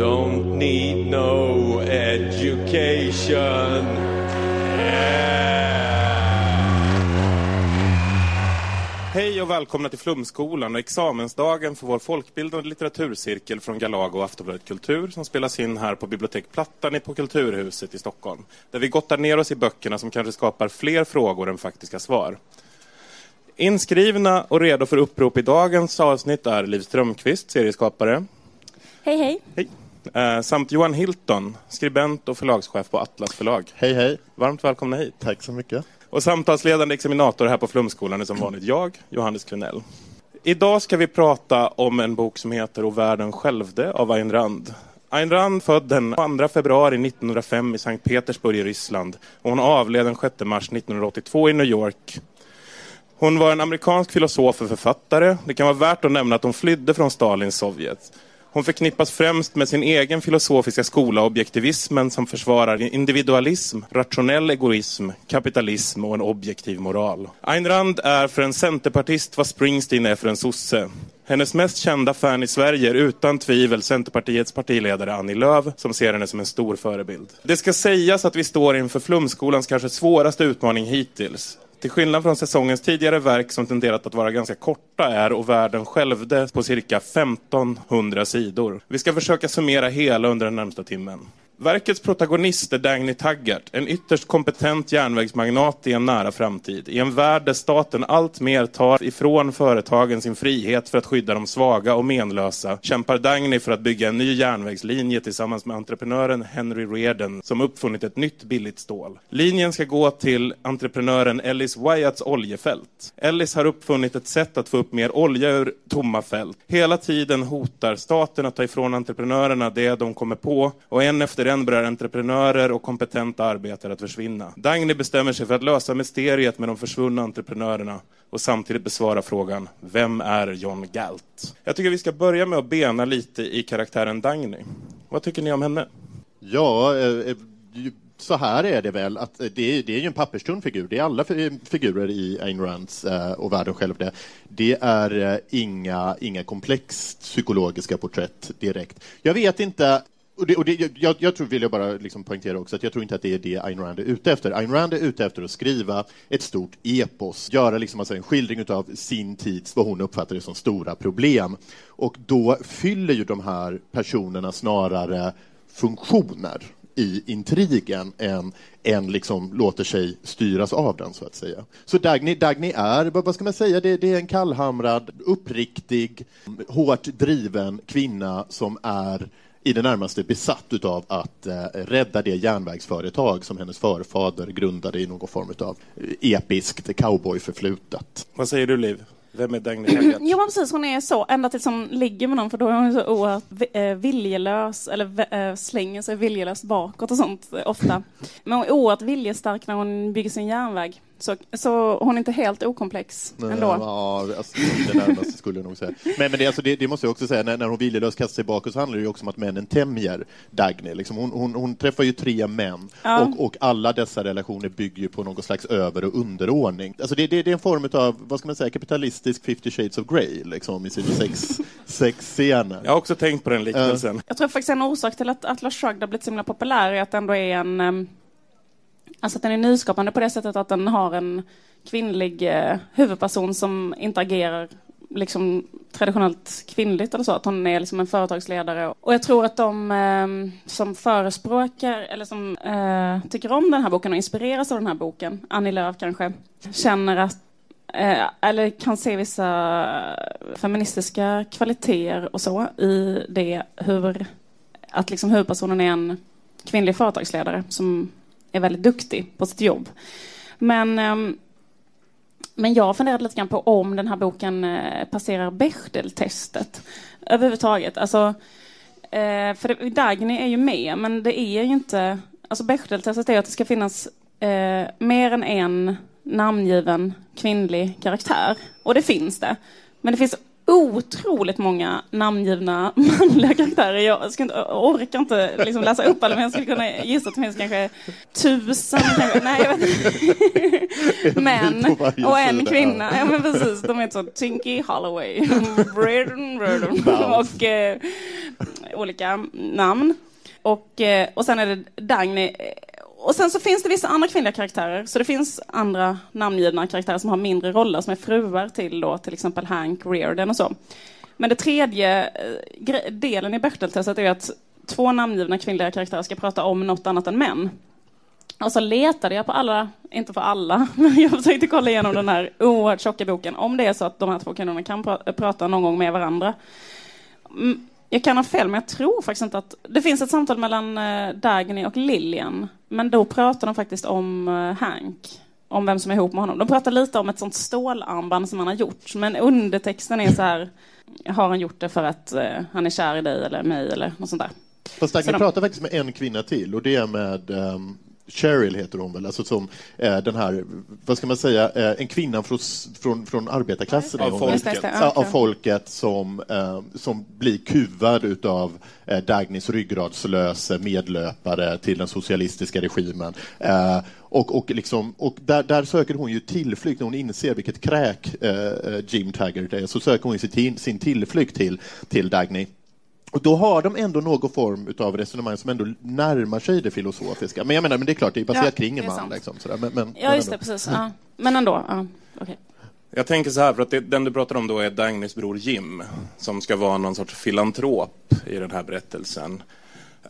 don't need no education. Hej och välkomna till Flumskolan och examensdagen för vår folkbildande litteraturcirkel från Galago och Aftonbladet Kultur som spelas in här på Bibliotek Plattan på Kulturhuset i Stockholm. Där vi gottar ner oss i böckerna som kanske skapar fler frågor än faktiska svar. Inskrivna och redo för upprop i dagens avsnitt är Liv Strömqvist, serieskapare. Hej, hej. Hej. Eh, samt Johan Hilton, skribent och förlagschef på Atlas förlag. Hej, hej. Varmt välkomna hit. Tack så mycket. Och samtalsledande examinator här på Flumskolan är som vanligt jag, Johannes Klenell. Idag ska vi prata om en bok som heter Och världen skälvde av Ayn Rand. Ayn Rand född den 2 februari 1905 i Sankt Petersburg i Ryssland och hon avled den 6 mars 1982 i New York. Hon var en amerikansk filosof och författare. Det kan vara värt att nämna att hon flydde från Stalins Sovjet. Hon förknippas främst med sin egen filosofiska skola, objektivismen, som försvarar individualism, rationell egoism, kapitalism och en objektiv moral. Ayn Rand är för en centerpartist vad Springsteen är för en sosse. Hennes mest kända fan i Sverige är utan tvivel Centerpartiets partiledare Annie Lööf som ser henne som en stor förebild. Det ska sägas att vi står inför Flumskolans kanske svåraste utmaning hittills. Till skillnad från säsongens tidigare verk som tenderat att vara ganska korta är Och världen skälvde på cirka 1500 sidor. Vi ska försöka summera hela under den närmsta timmen. Verkets protagonist är Dagny Taggart, en ytterst kompetent järnvägsmagnat i en nära framtid. I en värld där staten alltmer tar ifrån företagen sin frihet för att skydda de svaga och menlösa kämpar Dagny för att bygga en ny järnvägslinje tillsammans med entreprenören Henry Reardon som uppfunnit ett nytt billigt stål. Linjen ska gå till entreprenören Ellis Wyatts oljefält. Ellis har uppfunnit ett sätt att få upp mer olja ur tomma fält. Hela tiden hotar staten att ta ifrån entreprenörerna det de kommer på och en efter en börjar entreprenörer och kompetenta arbetare att försvinna. Dagny bestämmer sig för att lösa mysteriet med de försvunna entreprenörerna och samtidigt besvara frågan Vem är John Galt? Jag tycker vi ska börja med att bena lite i karaktären Dagny. Vad tycker ni om henne? Ja, eh, eh så här är det väl, att eh, det är, det är ju en papperstunn figur. Det är alla figurer i Ayn Rands eh, och världen själv det. Det är inga, inga komplext psykologiska porträtt direkt. Jag vet inte och det, och det, jag, jag, tror, vill jag bara liksom poängtera också, att jag tror inte att det är det Ayn Rand är ute efter. Ayn Rand är ute efter att skriva ett stort epos, göra liksom alltså en skildring av sin tids, vad hon uppfattar som stora problem. Och då fyller ju de här personerna snarare funktioner i intrigen än, än liksom låter sig styras av den, så att säga. Så Dagny, Dagny är, vad ska man säga, det, det är en kallhamrad, uppriktig, hårt driven kvinna som är i det närmaste besatt av att eh, rädda det järnvägsföretag som hennes förfader grundade i någon form av eh, episkt cowboyförflutet. Vad säger du, Liv? Vem är Dagny? Jo, men precis. Hon är så, ända tills hon ligger med någon, för då är hon så oerhört eh, viljelös, eller slänger sig viljelöst bakåt och sånt ofta. Men hon är oerhört viljestark när hon bygger sin järnväg. Så, så hon är inte helt okomplex Nej, ändå. Ja, alltså, det närmaste skulle jag nog säga. Men, men det, alltså, det, det, måste jag också säga, när, när hon viljelöst kastar sig bakåt så handlar det ju också om att männen tämjer Dagny. Liksom hon, hon, hon träffar ju tre män ja. och, och alla dessa relationer bygger ju på någon slags över och underordning. Alltså det, det, det är en form av, vad ska man säga, kapitalistisk 50 shades of Grey liksom, i sina sex, sexscener. Jag har också tänkt på den liknelsen. Uh. Jag tror faktiskt en orsak till att Atlas Shrugged har blivit så himla populär är att det ändå är en um, Alltså att den är nyskapande på det sättet att den har en kvinnlig eh, huvudperson som inte agerar liksom traditionellt kvinnligt eller så, att hon är liksom en företagsledare. Och jag tror att de eh, som förespråkar, eller som eh, tycker om den här boken och inspireras av den här boken, Annie Lööf kanske, känner att eh, eller kan se vissa feministiska kvaliteter och så i det hur att liksom huvudpersonen är en kvinnlig företagsledare som är väldigt duktig på sitt jobb. Men, ehm, men jag funderade lite grann på om den här boken eh, passerar Bechdel-testet överhuvudtaget. Alltså, eh, för Dagny är ju med, men det är ju inte... Alltså Bechdel-testet är att det ska finnas eh, mer än en namngiven kvinnlig karaktär. Och det finns det. Men det finns otroligt många namngivna manliga karaktärer. Jag ska inte, orkar inte liksom läsa upp alla, men jag skulle kunna gissa att det finns kanske tusen, kanske, nej jag vet Män och en kvinna. Ja men precis, de heter så Tinky Holloway, Braden Braden och, eh, olika namn. Och, eh, och sen är det Dagny. Och sen så finns det vissa andra kvinnliga karaktärer. Så det finns andra namngivna karaktärer som har mindre roller, som är fruar till då, till exempel Hank Reardon och så. Men det tredje eh, delen i Bechteltestet är att två namngivna kvinnliga karaktärer ska prata om något annat än män. Och så letade jag på alla, inte för alla, men jag försökte kolla igenom den här oerhört tjocka boken, om det är så att de här två kvinnorna kan prata någon gång med varandra. Mm, jag kan ha fel, men jag tror faktiskt inte att... Det finns ett samtal mellan eh, Dagny och Lilian, men då pratar de faktiskt om eh, Hank, om vem som är ihop med honom. De pratar lite om ett sånt stålarmband som han har gjort, men undertexten är så här, har han gjort det för att eh, han är kär i dig eller mig eller något sånt där. Fast Dagny de... pratar faktiskt med en kvinna till och det är med um, Cheryl heter hon väl, alltså som eh, den här, vad ska man säga, eh, en kvinna från, från, från arbetarklassen. Av folket. Ja, av folket som, eh, som blir kuvad utav eh, Dagnys ryggradslöse medlöpare till den socialistiska regimen. Och, och, liksom, och där, där, söker hon ju tillflykt när hon inser vilket kräk Jim Taggart är, så söker hon sin, sin tillflykt till, till Dagny. Och då har de ändå någon form av resonemang som ändå närmar sig det filosofiska. Men jag menar, men det är klart, det är baserat ja, kring en man. Liksom, sådär. Men, men, ja, just det, precis. Ja. Men ändå. Ja. Okay. Jag tänker så här, för att det, den du pratar om då är Dagnys bror Jim, som ska vara någon sorts filantrop i den här berättelsen.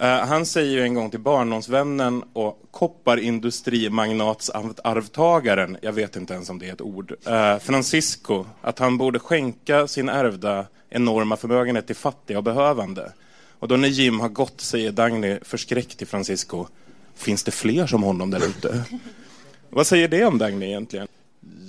Uh, han säger ju en gång till Barndomsvännen och kopparindustrimagnatsarvtagaren, jag vet inte ens om det är ett ord, uh, Francisco, att han borde skänka sin ärvda enorma förmögenhet till fattiga och behövande. Och då när Jim har gått säger Dagny förskräckt till Francisco, finns det fler som honom där ute? Vad säger det om Dagny egentligen?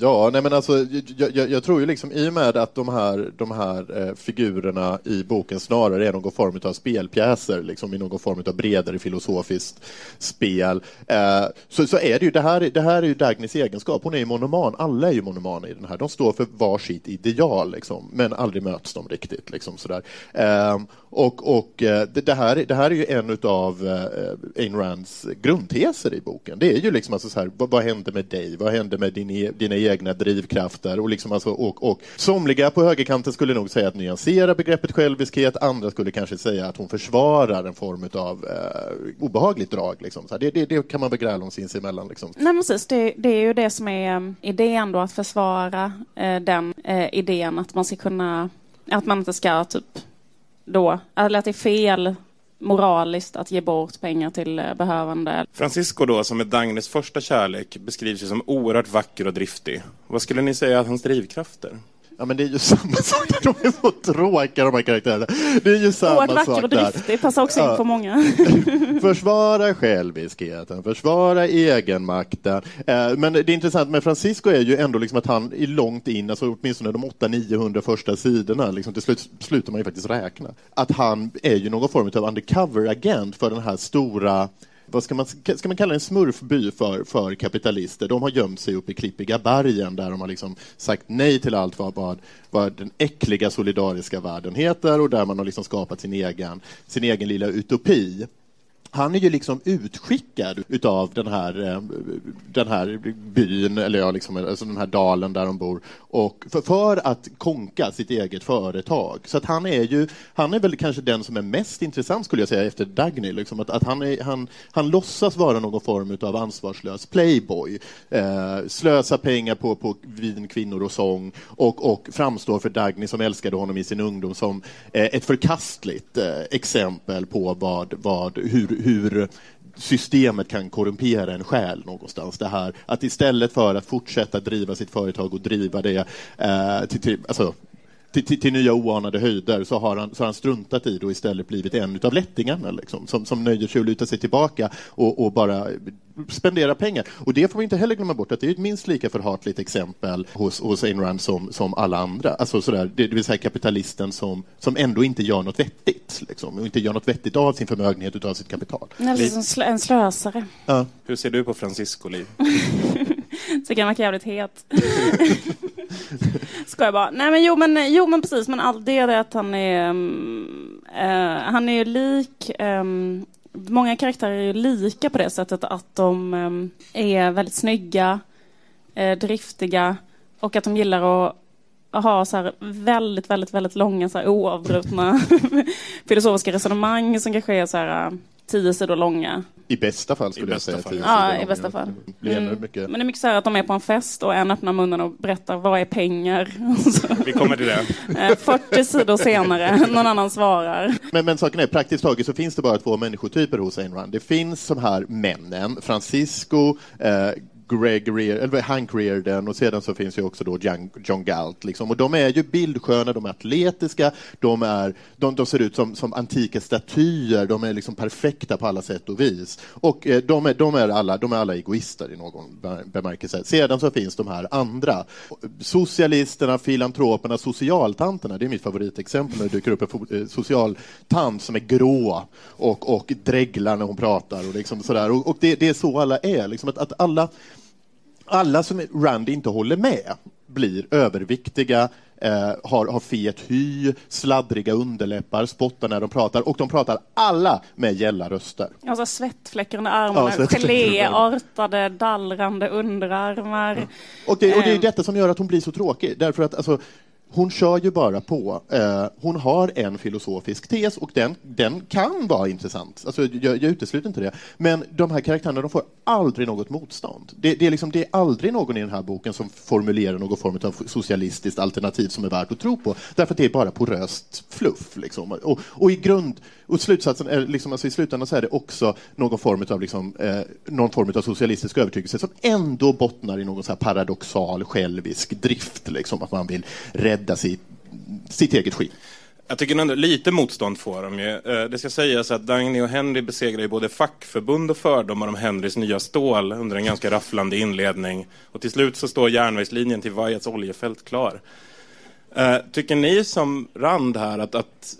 Ja, nej men alltså, jag, jag, jag, tror ju liksom i och med att de här, de här eh, figurerna i boken snarare är någon form av spelpjäser, liksom i någon form av bredare filosofiskt spel, eh, så, så är det ju, det här, det här är ju Dagnys egenskap, hon är ju monoman, alla är ju monomana i den här, de står för varsitt ideal, liksom, men aldrig möts de riktigt. Liksom, sådär. Eh, och, och eh, det, det, här, det här är ju en av eh, Ayn Rands grundteser i boken, det är ju liksom alltså så här, vad, vad händer med dig, vad händer med din, e, dina egna drivkrafter. Och, liksom alltså, och, och somliga på högerkanten skulle nog säga att nyansera begreppet själviskhet, andra skulle kanske säga att hon försvarar en form av eh, obehagligt drag. Liksom. Så det, det, det, kan man väl gräla om sinsemellan. Liksom. Nej, precis. Det, det, är ju det som är um, idén då, att försvara eh, den eh, idén att man ska kunna, att man inte ska typ då, eller att det är fel moraliskt att ge bort pengar till eh, behövande. Francisco då, som är Dagnys första kärlek, beskrivs ju som oerhört vacker och driftig. Vad skulle ni säga är hans drivkrafter? Ja, men det är ju samma sak. De är så tråkiga, de här karaktärerna. Det är ju samma Oerhört vacker och driftig passar också ja. in på många. försvara själviskheten, försvara egenmakten. Eh, men det är intressant med Francisco är ju ändå liksom att han är långt in, alltså åtminstone de 800-900 första sidorna, liksom till slut slutar man ju faktiskt räkna. Att han är ju någon form av undercover-agent för den här stora vad ska man, ska man kalla en smurfby för, för kapitalister? De har gömt sig uppe i klippiga bergen där de har liksom sagt nej till allt vad, vad, vad den äckliga solidariska världen heter och där man har liksom skapat sin egen, sin egen lilla utopi han är ju liksom utskickad utav den här, eh, den här byn, eller ja, liksom, alltså den här dalen där de bor, och för, för, att konka sitt eget företag. Så att han är ju, han är väl kanske den som är mest intressant skulle jag säga efter Dagny, liksom, att, att han, är, han, han låtsas vara någon form av ansvarslös playboy, eh, slösar pengar på, på vin, kvinnor och sång. Och, och framstår för Dagny som älskade honom i sin ungdom som eh, ett förkastligt eh, exempel på vad, vad, hur, hur systemet kan korrumpera en själ någonstans. Det här att istället för att fortsätta driva sitt företag och driva det eh, till, till, alltså, till, till, till, nya oanade höjder så har han, så har han struntat i det och istället blivit en av lättingarna liksom, som, som nöjer sig att luta sig tillbaka och, och, bara spendera pengar. Och det får vi inte heller glömma bort att det är ett minst lika förhatligt exempel hos, hos Ayn Rand som, som alla andra. Alltså sådär, det, det vill säga kapitalisten som, som ändå inte gör något vettigt liksom, och inte gör något vettigt av sin förmögenhet av sitt kapital. Nej, en slösare. Ja. Hur ser du på Francisco, Liv? Tycker han verkar jävligt het. Ska jag bara. Nej men jo men, jo, men precis, men all det är det att han är... Um, uh, han är ju lik... Um, många karaktärer är ju lika på det sättet att de um, är väldigt snygga, uh, driftiga och att de gillar att ha så här väldigt, väldigt, väldigt långa så här oavbrutna filosofiska resonemang som kanske är så här tio sidor långa. I bästa fall skulle I jag säga. fall. tio Ja, sidor i bästa fall. Det Mm. mycket. Men det är mycket så här att de är på en fest och en öppnar munnen och berättar vad är pengar? Vi kommer till det. eh, 40 sidor senare, någon annan svarar. Men, men saken är, praktiskt taget så finns det bara två människotyper hos Ayn Rand. Det finns de här männen, Francisco, eh, Greg Rear, eller Hank Reardon och sedan så finns ju också då John, John Galt. Liksom. Och de är ju bildsköna, de är atletiska, de, är, de, de ser ut som, som antika statyer, de är liksom perfekta på alla sätt och vis. Och eh, de, är, de, är alla, de är alla egoister i någon bemärkelse. Sedan så finns de här andra. Socialisterna, filantroperna, socialtanterna, det är mitt favoritexempel när det dyker upp en eh, socialtant som är grå och, och dreglar när hon pratar och liksom sådär. Och, och det, det är så alla är, liksom att, att alla alla som Rand inte håller med blir överviktiga, eh, har, har fet hy, sladdriga underläppar, spottar när de pratar och de pratar alla med gälla röster. Alltså svettfläckar under armarna, Ja, geléartade, dallrande underarmar. Och det, och det är Eh. detta som gör att hon blir så tråkig, därför att alltså, hon kör ju bara på. Eh, hon har en filosofisk tes och den, den kan vara intressant. Alltså, jag, jag utesluter inte det. Men de här karaktärerna de får aldrig något motstånd. Det, det, är liksom, det är aldrig någon i den här boken som formulerar någon form av socialistiskt alternativ som är värt att tro på. Därför att det är bara poröst fluff. Liksom. Och, och i grund och slutsatsen är liksom, alltså i slutändan så är det också någon form av, liksom, eh, någon form av socialistisk övertygelse som ändå bottnar i någon så här paradoxal självisk drift, liksom, att man vill rädda sitt, sitt eget skinn. Jag tycker ändå lite motstånd får de ju. Eh, det ska sägas att Dagny och Henry besegrar ju både fackförbund och fördomar om Henrys nya stål under en ganska rafflande inledning. Och till slut så står järnvägslinjen till Vajats oljefält klar. Eh, tycker ni som Rand här att, att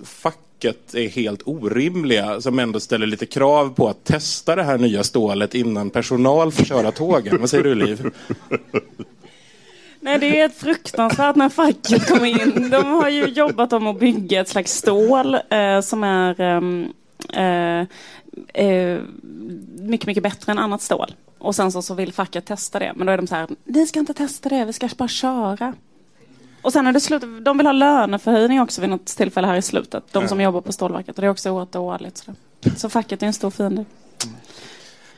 facket är helt orimliga som ändå ställer lite krav på att testa det här nya stålet innan personal får köra tågen? Vad säger du Liv? Nej, det är ett fruktansvärt när facket kommer in. De har ju jobbat om att bygga ett slags stål eh, som är ehm, eh, eh, mycket, mycket bättre än annat stål. Och sen så, så vill facket testa det. Men då är de så här, ni ska inte testa det, vi ska bara köra. Och sen är det slut, de vill ha löneförhöjning också vid något tillfälle här i slutet. De som jobbar på stålverket. Och det är också oerhört dåligt. Så, så facket är en stor fiende.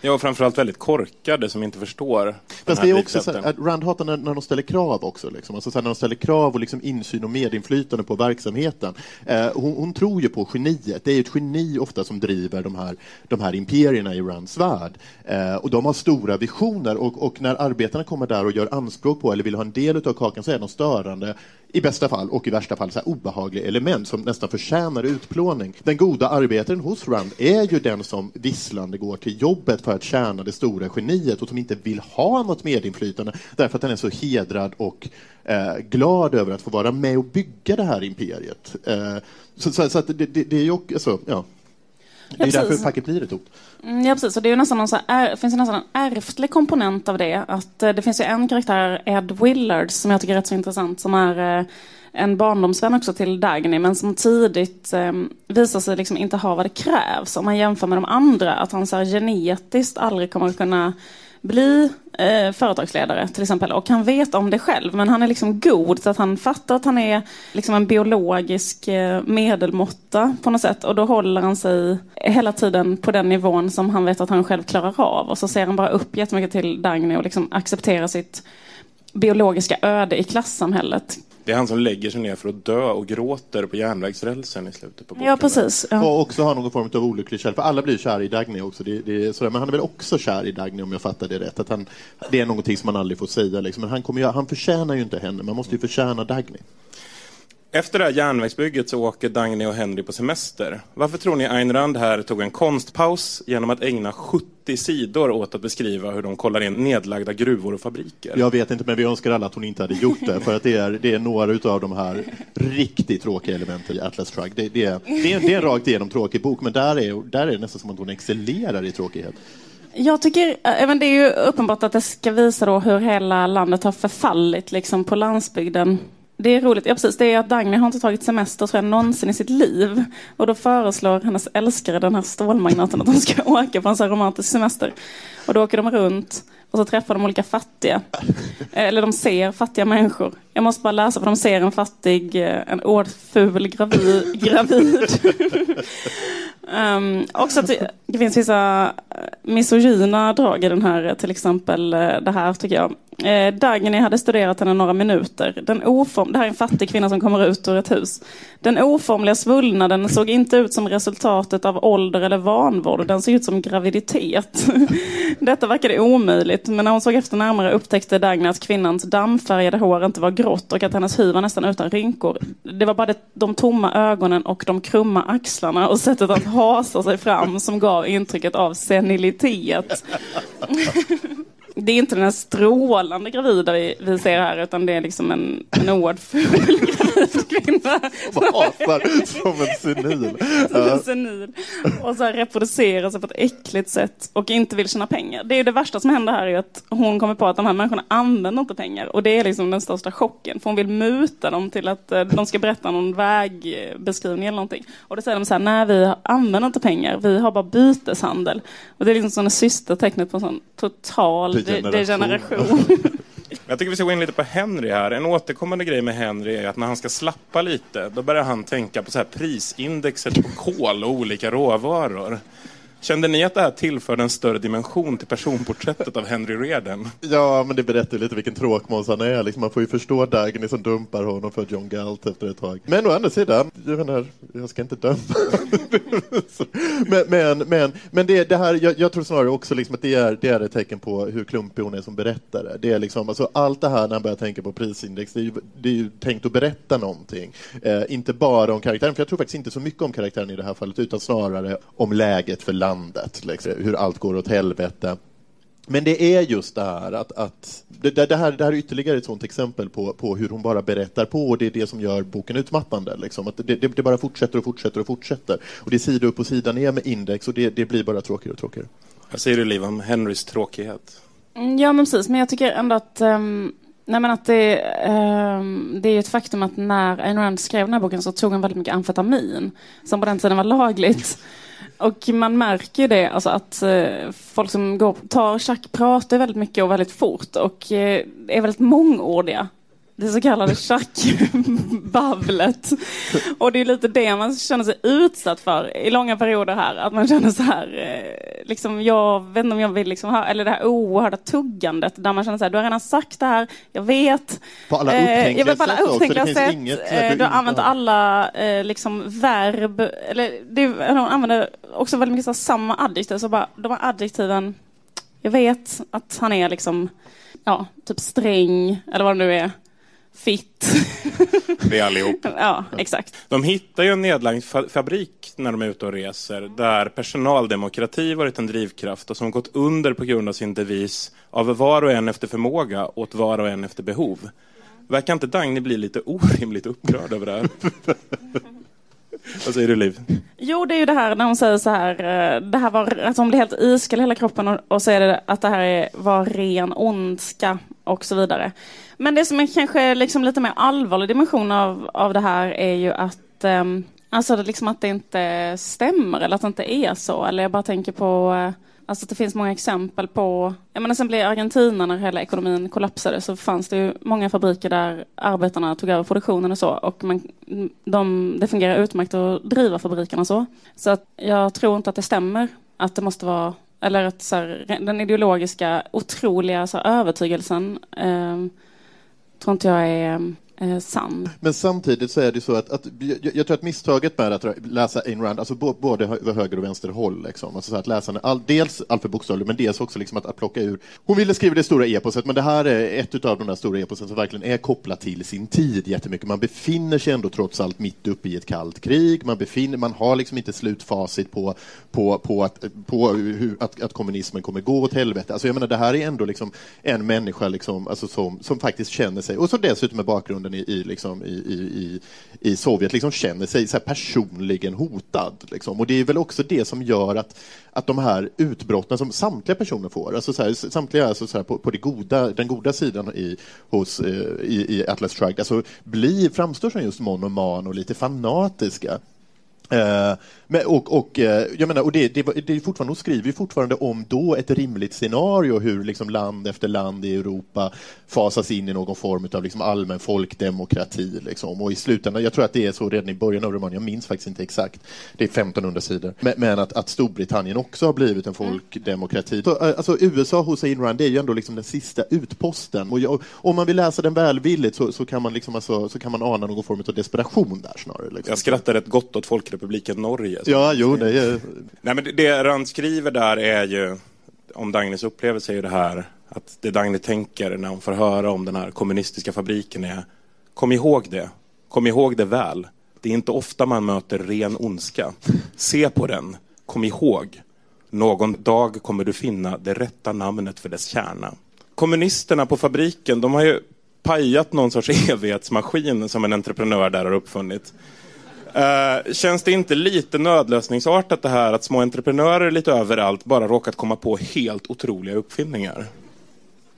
Jag är framförallt väldigt korkade som inte förstår Fast det är också så här, att Rand hatar när, när de ställer krav också. Liksom. Alltså så här, när de ställer krav och liksom insyn och medinflytande på verksamheten. Eh, hon, hon tror ju på geniet. Det är ju ett geni ofta som driver de här, de här imperierna i Rands värld. Eh, och de har stora visioner och, och när arbetarna kommer där och gör anspråk på eller vill ha en del av kakan så är de störande i bästa fall och i värsta fall så här obehagliga element som nästan förtjänar utplåning. Den goda arbetaren hos Rand är ju den som visslande går till jobbet för att tjäna det stora geniet och som inte vill ha något medinflytande därför att den är så hedrad och eh, glad över att få vara med och bygga det här imperiet. Eh, så, så, så att det, det, det är ju också, alltså, ja. Det är Ja, därför precis. facket blir ett hot. Mm, Ja, precis. Och det är ju nästan någon så här, är, finns det nästan en ärftlig komponent av det. Att, eh, det finns ju en karaktär, Ed Willard, som jag tycker är rätt så intressant, som är eh, en barndomsvän också till Dagny, men som tidigt eh, visar sig liksom inte ha vad det krävs om man jämför med de andra. Att han så här, genetiskt aldrig kommer att kunna bli eh, företagsledare till exempel. Och han vet om det själv, men han är liksom god så att han fattar att han är liksom en biologisk eh, medelmåtta på något sätt. Och då håller han sig hela tiden på den nivån som han vet att han själv klarar av. Och så ser han bara upp jättemycket till Dagny och liksom accepterar sitt biologiska öde i klassamhället. Det är han som lägger sig ner för att dö och gråter på järnvägsrälsen i slutet på boken. Ja, precis. Ja. Och också ha någon form av olycklig kärlek. För alla blir kära i Dagny också. Det, det är sådär. Men han är väl också kär i Dagny om jag fattar det rätt. Att han, det är någonting som man aldrig får säga. Liksom. Men han, kommer ju, han förtjänar ju inte henne. Man måste ju förtjäna Dagny. Efter det här järnvägsbygget så åker Dagny och Henry på semester. Varför tror ni Ayn Rand här tog en konstpaus genom att ägna 70 sidor åt att beskriva hur de kollar in nedlagda gruvor och fabriker? Jag vet inte, men vi önskar alla att hon inte hade gjort det. För att det är, det är några av de här riktigt tråkiga elementen i Atlas Shrug. Det, det, är, det, är, det är en rakt igenom tråkig bok, men där är, där är det nästan som att hon excellerar i tråkighet. Jag tycker, även det är ju uppenbart att det ska visa då hur hela landet har förfallit liksom på landsbygden det är roligt, ja precis, det är att Dagny har inte tagit semester tror jag någonsin i sitt liv. Och då föreslår hennes älskare, den här stålmagnaten, att de ska åka på en sån här romantisk semester. Och då åker de runt och så träffar de olika fattiga. Eller de ser fattiga människor. Jag måste bara läsa för de ser en fattig, eh, en ordful gravid. gravid um, också att det, finns vissa eh, misogyna drag i den här, eh, till exempel eh, det här tycker jag. Eh, Dagny hade studerat henne några minuter. Den oform, det här är en fattig kvinna som kommer ut ur ett hus. Den oformliga svullnaden såg inte ut som resultatet av ålder eller vanvård. Den såg ut som graviditet. Detta verkade omöjligt, men när hon såg efter närmare upptäckte Dagny att kvinnans dammfärgade hår inte var grått och att hennes hy var nästan utan rynkor. Det var bara det, de tomma ögonen och de krumma axlarna och sättet att hasar sig fram som gav intrycket av senilitet. Det är inte den här strålande gravida vi, vi ser här, utan det är liksom en, en oerhört ful gravid kvinna. Som hasar som en senil. Som en senil. Och så här reproducerar sig på ett äckligt sätt och inte vill tjäna pengar. Det är det värsta som händer här är att hon kommer på att de här människorna använder inte pengar. Och det är liksom den största chocken. För hon vill muta dem till att eh, de ska berätta någon vägbeskrivning eller någonting. Och då säger de så här, nej vi använder inte pengar, vi har bara byteshandel. Och det är liksom som det sista tecknet på en sån total Degeneration. degeneration. Jag tycker vi ska gå in lite på Henry här. En återkommande grej med Henry är att när han ska slappa lite, då börjar han tänka på så här prisindexet på kol och olika råvaror. Kände ni att det här tillförde en större dimension till personporträttet av Henry Reardon? Ja, men det berättar lite vilken tråkmåns han är. Liksom, man får ju förstå Dagny som dumpar honom för John Galt efter ett tag. Men å andra sidan, jag menar, jag ska inte döma. men men, men, men det, det här, jag, jag tror snarare också liksom att det är, det är ett tecken på hur klumpig hon är som berättare. Det är liksom, alltså, allt det här när han börjar tänka på prisindex, det är ju, det är ju tänkt att berätta någonting. Eh, inte bara om karaktären, för jag tror faktiskt inte så mycket om karaktären i det här fallet, utan snarare om läget för landet, liksom, hur allt går åt helvete. Men det är just det här att, att det, det, här, det här är ytterligare ett sånt exempel på, på hur hon bara berättar på och det är det som gör boken utmattande. Liksom. Att det, det, det bara fortsätter och fortsätter och fortsätter. Och det är sida upp och sida ner med index och det, det blir bara tråkigare och tråkigare. Vad säger du Liv om Henrys tråkighet? Mm, Ja, men precis. Men jag tycker ändå att, um, nej, men att det, ehm, det är ett faktum att när Ayn Rand skrev den här boken så tog hon väldigt mycket amfetamin, som på den tiden var lagligt. Och man märker ju det, alltså att eh, folk som går, tar schack pratar väldigt mycket och väldigt fort och eh, är väldigt mångordiga. Det så kallade chackbabblet. Och det är lite det man känner sig utsatt för i långa perioder här. Att man känner så här, eh, liksom, jag vet inte om jag vill liksom ha, eller det här oerhörda tuggandet där man känner så här, du har redan sagt det här, jag vet. På alla Eh, upptänkliga vet på alla sätt upptänkliga finns sätt. inget- Eh, du har använt alla eh, liksom verb, eller det, de använder också väldigt mycket så här samma adjektiv, så bara de här adjektiven, jag vet att han är liksom, ja, typ sträng, eller vad det nu är, fitt. Vi allihop. ja, exakt. De hittar ju en nedlagd fa- fabrik när de är ute och reser där personaldemokrati varit en drivkraft och som gått under på grund av sin devis av var och en efter förmåga åt var och en efter behov. Verkar inte Dagny bli lite orimligt upprörd över det här? Vad säger du Liv? Jo, det är ju det här när hon säger så här, eh, det här var, att hon blir helt iskall i hela kroppen och, och säger det, att det här är, var ren ondska och så vidare. Men det som är kanske liksom lite mer allvarlig dimension av, av det här är ju att um, Alltså det liksom att det inte stämmer eller att det inte är så. Eller jag bara tänker på eh, Alltså att det finns många exempel på, jag menar sen blev Argentina när hela ekonomin kollapsade så fanns det ju många fabriker där arbetarna tog över produktionen och så och man, de, det fungerar utmärkt att driva fabrikerna så. Så att jag tror inte att det stämmer att det måste vara, eller att så här, den ideologiska otroliga så här, övertygelsen eh, tror inte jag är eh, sann. Men samtidigt så är det så att, att jag, jag tror att misstaget med att läsa Ayn Rand, alltså bo- både höger och vänster håll, liksom. alltså så att läsa all, dels alltför bokstavlig, men dels också liksom att, att plocka ur. Hon ville skriva det stora eposet, men det här är ett av de där stora eposen som verkligen är kopplat till sin tid jättemycket. Man befinner sig ändå trots allt mitt uppe i ett kallt krig, man, befinner, man har liksom inte slutfacit på, på, på, att, på hur, att, att kommunismen kommer gå åt helvete. Alltså jag menar, det här är ändå liksom en människa liksom, alltså som, som faktiskt känner sig, och som dessutom är bakgrund bakgrunden i, i, liksom, i, i, i Sovjet liksom känner sig så personligen hotad. Liksom. Och det är väl också det som gör att, att de här utbrotten som samtliga personer får, alltså så här, samtliga alltså så här, på, på det goda, den goda sidan i, hos, eh, i, i Atlas Shrugged, alltså blir, framstår som just monoman och lite fanatiska. Eh, men, och, och, eh, jag menar, och det, det, det är fortfarande, hon skriver ju fortfarande om då ett rimligt scenario hur liksom land efter land i Europa fasas in i någon form av liksom allmän folkdemokrati. Liksom. Och i slutändan, jag tror att det är så redan i början av romanen, jag minns faktiskt inte exakt, det är 1500 sidor, men, men att, att, Storbritannien också har blivit en folkdemokrati. Så, eh, alltså, USA hos Ayn Rand, det är ju ändå liksom den sista utposten. Och jag, om man vill läsa den välvilligt så, så, kan man liksom alltså, så kan man ana någon form av desperation där snarare. Liksom. Jag skrattar rätt gott åt Folkrepubliken Norge. Ja, jo, det är... Nej, men det Rand skriver där är ju, om Dagnes upplevelse är ju det här, att det Dagny tänker när hon får höra om den här kommunistiska fabriken är, kom ihåg det, kom ihåg det väl. Det är inte ofta man möter ren ondska. Se på den, kom ihåg. Någon dag kommer du finna det rätta namnet för dess kärna. Kommunisterna på fabriken, de har ju pajat någon sorts evighetsmaskin som en entreprenör där har uppfunnit. Uh, känns det inte lite nödlösningsartat det här att små entreprenörer lite överallt bara råkat komma på helt otroliga uppfinningar?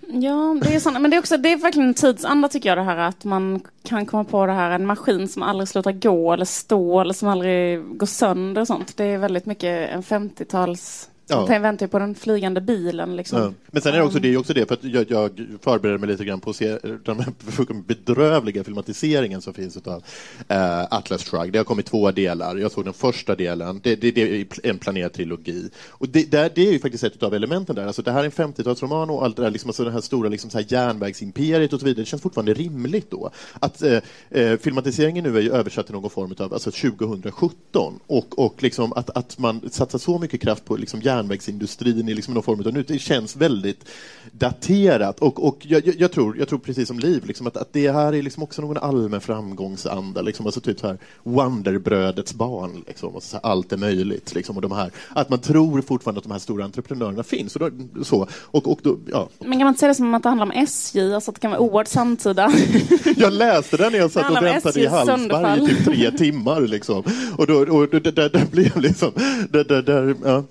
Ja, det är, såna, men det är, också, det är verkligen en tidsanda tycker jag det här att man kan komma på det här, en maskin som aldrig slutar gå eller stå eller som aldrig går sönder och sånt. Det är väldigt mycket en 50-tals Ja. Jag väntar på den flygande bilen. Liksom. Ja. Men sen är det också det, är också det för att jag, jag förbereder mig lite grann på att se den bedrövliga filmatiseringen som finns av uh, Atlas Shrugged. Det har kommit två delar. Jag såg den första delen. Det, det, det är en planerad trilogi. Och det, det, det är ju faktiskt ett av elementen där. Alltså, det här är en 50-talsroman och allt det där, liksom, alltså, det här stora liksom, så här järnvägsimperiet och så vidare. Det känns fortfarande rimligt då. Att uh, uh, filmatiseringen nu är ju översatt till någon form av alltså 2017 och, och liksom att, att man satsar så mycket kraft på liksom, järnvägsindustrin i liksom någon form av nu. Det känns väldigt daterat och, och jag, jag, tror, jag tror precis som Liv liksom att, att det här är liksom också någon allmän framgångsanda, liksom, alltså typ så här Wonderbrödets barn, liksom, och så här, allt är möjligt. Liksom, och de här, att man tror fortfarande att de här stora entreprenörerna finns. Och då, så, och, och då, ja. Men kan man inte säga det som att det handlar om SJ, alltså att det kan vara oerhört samtida? jag läste den när jag satt och väntade i Hallsberg i typ tre timmar. Liksom. Och då, och det, det, det blev liksom, det, det, det, ja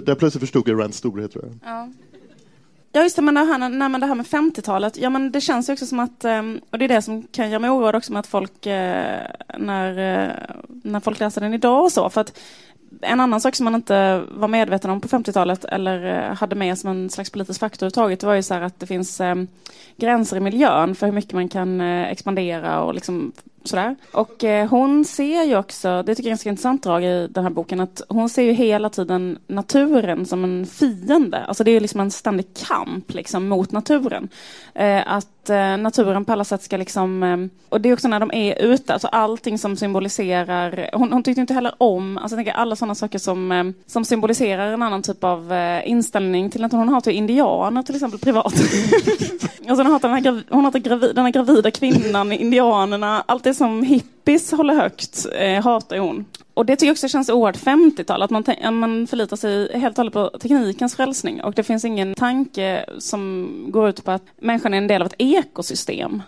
där plötsligt förstod jag Rands storhet. Tror jag. Ja. Ja, just det, men det här, när man det här med 50-talet, ja men det känns ju också som att, eh, och det är det som kan göra mig oroad också med att folk, eh, när, eh, när folk läser den idag och så, för att en annan sak som man inte var medveten om på 50-talet eller hade med som en slags politisk faktor överhuvudtaget var ju så att det finns gränser i miljön för hur mycket man kan expandera och liksom sådär. Och eh, hon ser ju också, det tycker jag är ganska intressant drag i den här boken, att hon ser ju hela tiden naturen som en fiende. Alltså det är liksom en ständig kamp liksom mot naturen. Eh, att eh, naturen på alla sätt ska liksom, eh, och det är också när de är ute, alltså allting som symboliserar, hon, hon tyckte inte heller om, alltså jag tänker alla sådana saker som, eh, som symboliserar en annan typ av eh, inställning till att hon har till indianer till exempel privat. alltså hon hatar den här, hon hatar gravid, den här gravida kvinnan, indianerna, allt det som hippies håller högt eh, hatar hon. Och det tycker jag också känns oerhört 50-tal, att man, man förlitar sig helt och hållet på teknikens frälsning och det finns ingen tanke som går ut på att människan är en del av ett ekosystem.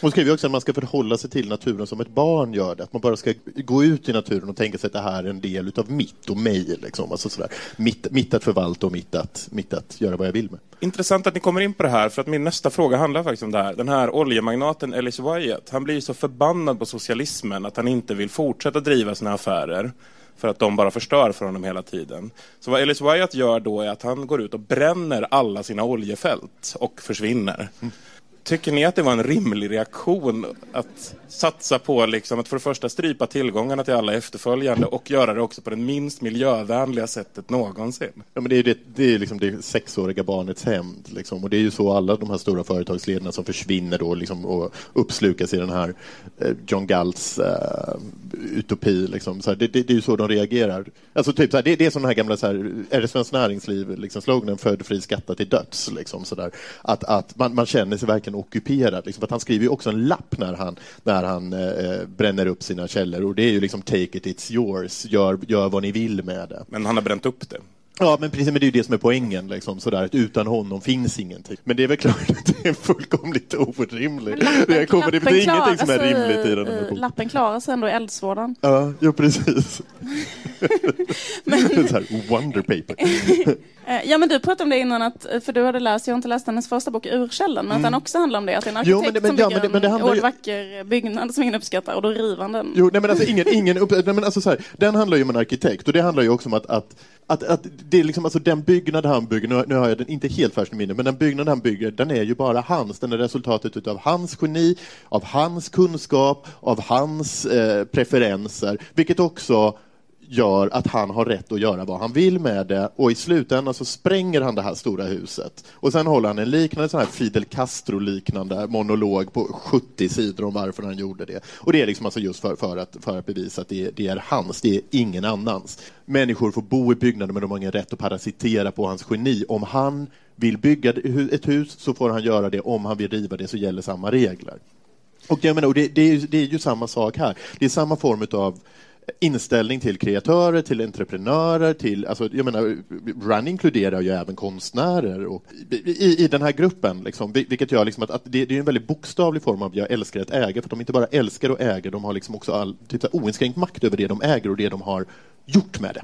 Hon skriver också att man ska förhålla sig till naturen som ett barn gör det. Att man bara ska gå ut i naturen och tänka sig att det här är en del av mitt och mig. Liksom. Alltså sådär. Mitt, mitt att förvalta och mitt att, mitt att göra vad jag vill med. Intressant att ni kommer in på det här, för att min nästa fråga handlar faktiskt om det här. Den här oljemagnaten Ellis Wyatt, han blir så förbannad på socialismen att han inte vill fortsätta driva sina affärer för att de bara förstör för honom hela tiden. Så vad Ellis Wyatt gör då är att han går ut och bränner alla sina oljefält och försvinner. Mm. Tycker ni att det var en rimlig reaktion att satsa på liksom att för det första strypa tillgångarna till alla efterföljande och göra det också på det minst miljövänliga sättet någonsin? Ja, men det är det, det, är liksom det sexåriga barnets hämnd. Liksom. Och det är ju så alla de här stora företagsledarna som försvinner då liksom, och uppslukas i den här eh, John Galts eh, utopi. Liksom. Så här, det, det, det, är ju så de reagerar. Alltså, typ, så här, det, det är som den här gamla, så här, är det Svenskt Näringsliv, liksom, sloganen född, fri, skatta till döds. Liksom, så där. Att, att man, man känner sig verkligen ockuperad. Liksom, att han skriver ju också en lapp när han, när han eh, bränner upp sina källor och det är ju liksom take it, it's yours, gör, gör vad ni vill med det. Men han har bränt upp det? Ja, men precis, men det är ju det som är poängen, liksom, sådär, att utan honom finns ingenting. Men det är väl klart att det är fullkomligt orimligt. Det, kommer, det finns ingenting som är rimligt i den här boken. Lappen klarar sig ändå i eldsvådan. Ja, ja precis. men... så här, wonder paper. Eh, ja, men du pratade om det innan, att, för du hade läst, jag har inte läst hennes första bok Urkällan, men mm. att den också handlar om det, att det är en arkitekt jo, men, men, som ja, bygger men, men, en ju... vacker byggnad som ingen uppskattar och då river han den. Jo, nej men alltså ingen, ingen upp... nej, men alltså så här, den handlar ju om en arkitekt och det handlar ju också om att, att att, att det är liksom, alltså den byggnad han bygger, nu, nu har jag den inte helt färskt i minne, men den byggnad han bygger, den är ju bara hans. Den är resultatet av hans geni, av hans kunskap, av hans eh, preferenser, vilket också gör att han har rätt att göra vad han vill med det och i slutändan så spränger han det här stora huset. Och sen håller han en liknande sån här Fidel Castro-liknande monolog på 70 sidor om varför han gjorde det. Och det är liksom alltså just för, för, att, för att bevisa att det, det är hans, det är ingen annans. Människor får bo i byggnader men de har ingen rätt att parasitera på hans geni. Om han vill bygga ett hus så får han göra det, om han vill riva det så gäller samma regler. Och, jag menar, och det, det, är, det är ju samma sak här. Det är samma form av inställning till kreatörer, till entreprenörer, till, alltså, jag menar, Run inkluderar ju även konstnärer och, i, i den här gruppen, liksom, vilket gör liksom att, att det, det, är en väldigt bokstavlig form av jag älskar att äga, för de inte bara älskar att äga, de har liksom också all, typ, oinskränkt makt över det de äger och det de har gjort med det.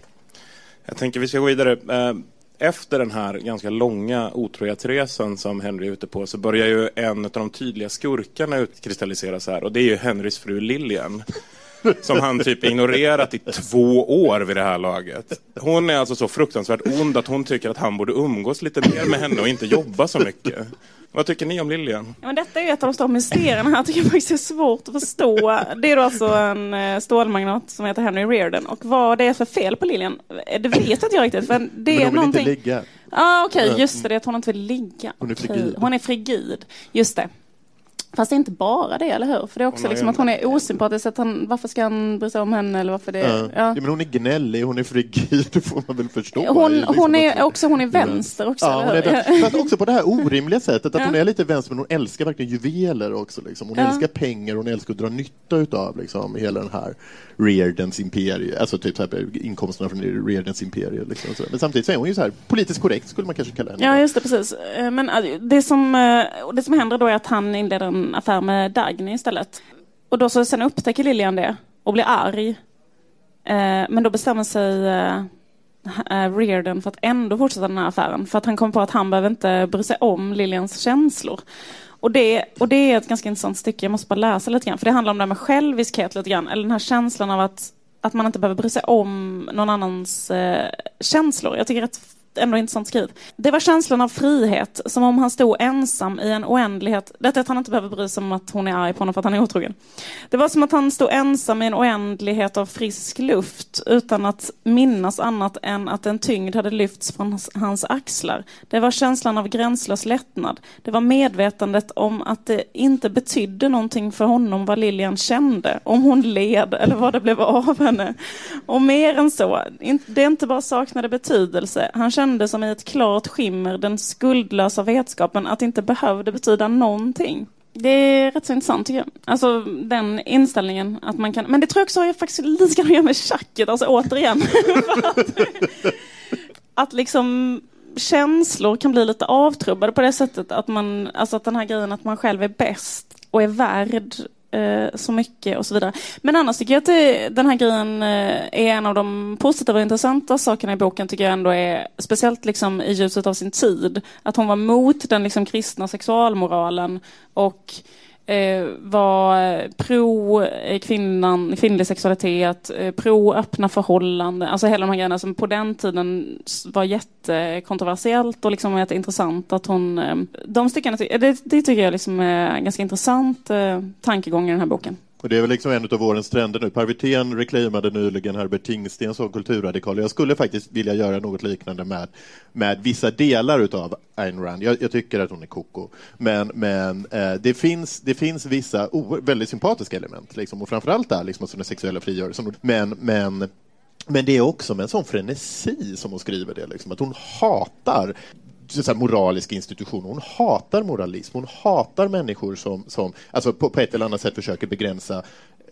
Jag tänker vi ska gå vidare. Eh, efter den här ganska långa otrohetsresan som Henry är ute på så börjar ju en av de tydliga skurkarna utkristalliseras här och det är ju Henrys fru Lilian som han typ ignorerat i två år vid det här laget. Hon är alltså så fruktansvärt ond att hon tycker att han borde umgås lite mer med henne och inte jobba så mycket. Vad tycker ni om Lilian? Ja, men detta är ett av de stora mysterierna här. Jag tycker faktiskt det är svårt att förstå. Det är då alltså en eh, stålmagnat som heter Henry Reardon. Och vad det är för fel på Lilian, eh, det vet inte jag riktigt. För det men hon vill någonting... inte ligga. Ah, Okej, okay, just det, att hon inte vill ligga. Hon är frigid. Okay. Hon är frigid, just det. Fast det är inte bara det, eller hur? För det är också liksom att hon är osympatisk. Att han, varför ska han bry sig om henne? Eller varför det, ja. ja. ja men hon är gnällig, hon är frigid, det får man väl förstå. Hon, liksom hon är också hon är vänster också. Ja, hon är. Fast också på det här orimliga sättet. Att ja. hon är lite vänster, men hon älskar verkligen juveler också. Liksom. Hon älskar pengar, hon älskar att dra nytta utav liksom, hela den här Reardons imperium, alltså typ så här, inkomsterna från Reardons imperium. Liksom, men samtidigt så är hon ju så här politiskt korrekt, skulle man kanske kalla henne. Ja, just det, precis. Eh, men eh, det som, eh, det som händer då är att han inleder en affär med Dagny istället. Och då så sen upptäcker Lilian det och blir arg. Eh, men då bestämmer sig eh, eh, Reardon för att ändå fortsätta den här affären. För att han kommer på att han behöver inte bry sig om Lilians känslor. Och det, och det är ett ganska intressant stycke, jag måste bara läsa lite grann. För det handlar om det här med själviskhet lite grann. Eller den här känslan av att, att man inte behöver bry sig om någon annans eh, känslor. Jag tycker att ändå intressant skriv. Det var känslan av frihet, som om han stod ensam i en oändlighet. Detta att han inte behöver bry sig om att hon är arg på honom för att han är otrogen. Det var som att han stod ensam i en oändlighet av frisk luft utan att minnas annat än att en tyngd hade lyfts från hans axlar. Det var känslan av gränslös lättnad. Det var medvetandet om att det inte betydde någonting för honom vad Lilian kände, om hon led eller vad det blev av henne. Och mer än så, det är inte bara saknade betydelse. Han kände kände som i ett klart skimmer den skuldlösa vetskapen att det inte behövde betyda någonting. Det är rätt så intressant tycker jag. Alltså den inställningen att man kan, men det tror jag också har faktiskt lite grann att göra med schacket, alltså återigen. att, att liksom känslor kan bli lite avtrubbade på det sättet att man, alltså att den här grejen att man själv är bäst och är värd Eh, så mycket och så vidare. Men annars tycker jag att det, den här grejen eh, är en av de positiva och intressanta sakerna i boken tycker jag ändå är speciellt liksom i ljuset av sin tid. Att hon var mot den liksom kristna sexualmoralen och eh, Eh, var eh, pro-kvinnan, eh, kvinnlig sexualitet, eh, pro öppna förhållanden, alltså hela de här grejerna som på den tiden var jättekontroversiellt och liksom jätteintressant att hon, eh, de styckena, det, det tycker jag liksom är en ganska intressant eh, tankegång i den här boken. Och det är väl liksom en av vårens trender nu. Per Wirtén reclaimade nyligen Herbert Tingsten som kulturradikal. Jag skulle faktiskt vilja göra något liknande med, med vissa delar av Ayn Rand. Jag, jag tycker att hon är koko. Men, men eh, det, finns, det finns vissa väldigt sympatiska element, liksom, och framförallt där liksom, alltså den sexuella frigörelsen. Men, men men det är också med en sån frenesi som hon skriver det, liksom, att hon hatar så moralisk institution. Hon hatar moralism. Hon hatar människor som, som alltså på, på ett eller annat sätt försöker begränsa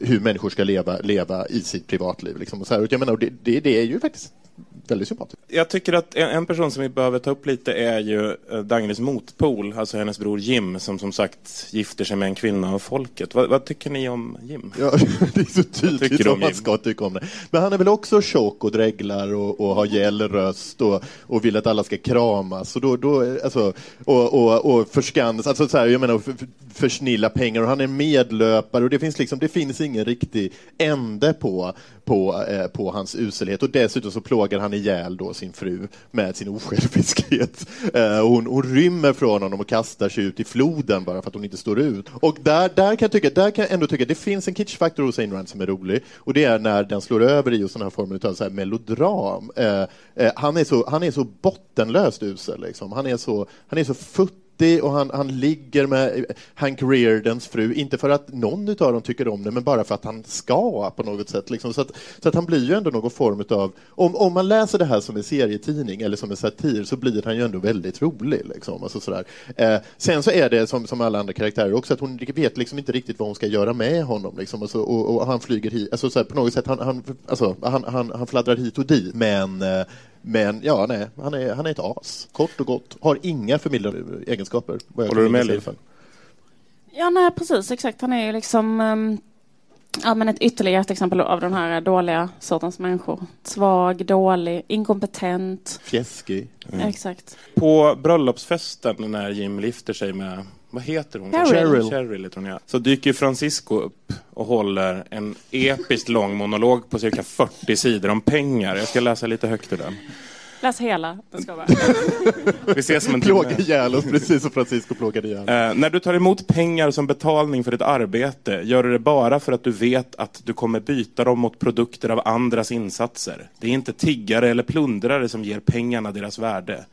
hur människor ska leva, leva i sitt privatliv. Liksom. Och så här, och jag menar, det, det, det, är ju faktiskt väldigt sympatisk. Jag tycker att en, en person som vi behöver ta upp lite är ju eh, Dagnis motpol, alltså hennes bror Jim, som som sagt gifter sig med en kvinna av folket. Vad, vad tycker ni om Jim? Ja, det är så tydligt vad man ska tycka om det. Men han är väl också tjock och dreglar och, och har gäll röst och, och vill att alla ska kramas och, då, då, alltså, och, och, och förskans, alltså så här, jag menar för- försnilla pengar och han är medlöpare och det finns liksom, det finns ingen riktig ände på, på, eh, på hans uselhet och dessutom så plågar han ihjäl då sin fru med sin osjälviskhet. Eh, hon, hon rymmer från honom och kastar sig ut i floden bara för att hon inte står ut. Och där, där kan jag tycka, där kan jag ändå tycka, det finns en kitschfaktor hos Ayn Rand som är rolig och det är när den slår över i just den här formen av så här melodram. Eh, eh, han, är så, han är så bottenlöst usel, liksom. han, är så, han är så futtig och han, han ligger med Hank Reardens fru, inte för att någon av dem tycker om det, men bara för att han ska på något sätt. Liksom. Så, att, så att han blir ju ändå någon form av... Om, om man läser det här som en serietidning eller som en satir så blir han ju ändå väldigt rolig. Liksom. Alltså sådär. Eh, sen så är det som, som alla andra karaktärer också, att hon vet liksom inte riktigt vad hon ska göra med honom. Liksom. Alltså, och, och han flyger hit, alltså, såhär, på något sätt, han, han, alltså, han, han, han fladdrar hit och dit. Men eh, men ja, nej, han är, han är ett as. Kort och gott. Har inga förmildrande egenskaper. vad jag Håller du med, Liv? Ja, nej, precis. Exakt. Han är ju liksom ehm, ja, men ett ytterligare ett exempel av den här dåliga sortens människor. Svag, dålig, inkompetent. Fjäskig. Exakt. På bröllopsfesten när Jim gifter sig med, vad heter hon? Cheryl. Cheryl heter hon, ja. Så dyker Francisco upp och håller en episkt lång monolog på cirka 40 sidor om pengar. Jag ska läsa lite högt ur den. Läs hela. Det ska vara. Vi ses om en timme. ihjäl oss precis som Francisco plågade ihjäl. Eh, när du tar emot pengar som betalning för ditt arbete gör du det bara för att du vet att du kommer byta dem mot produkter av andras insatser. Det är inte tiggare eller plundrare som ger pengarna deras värde.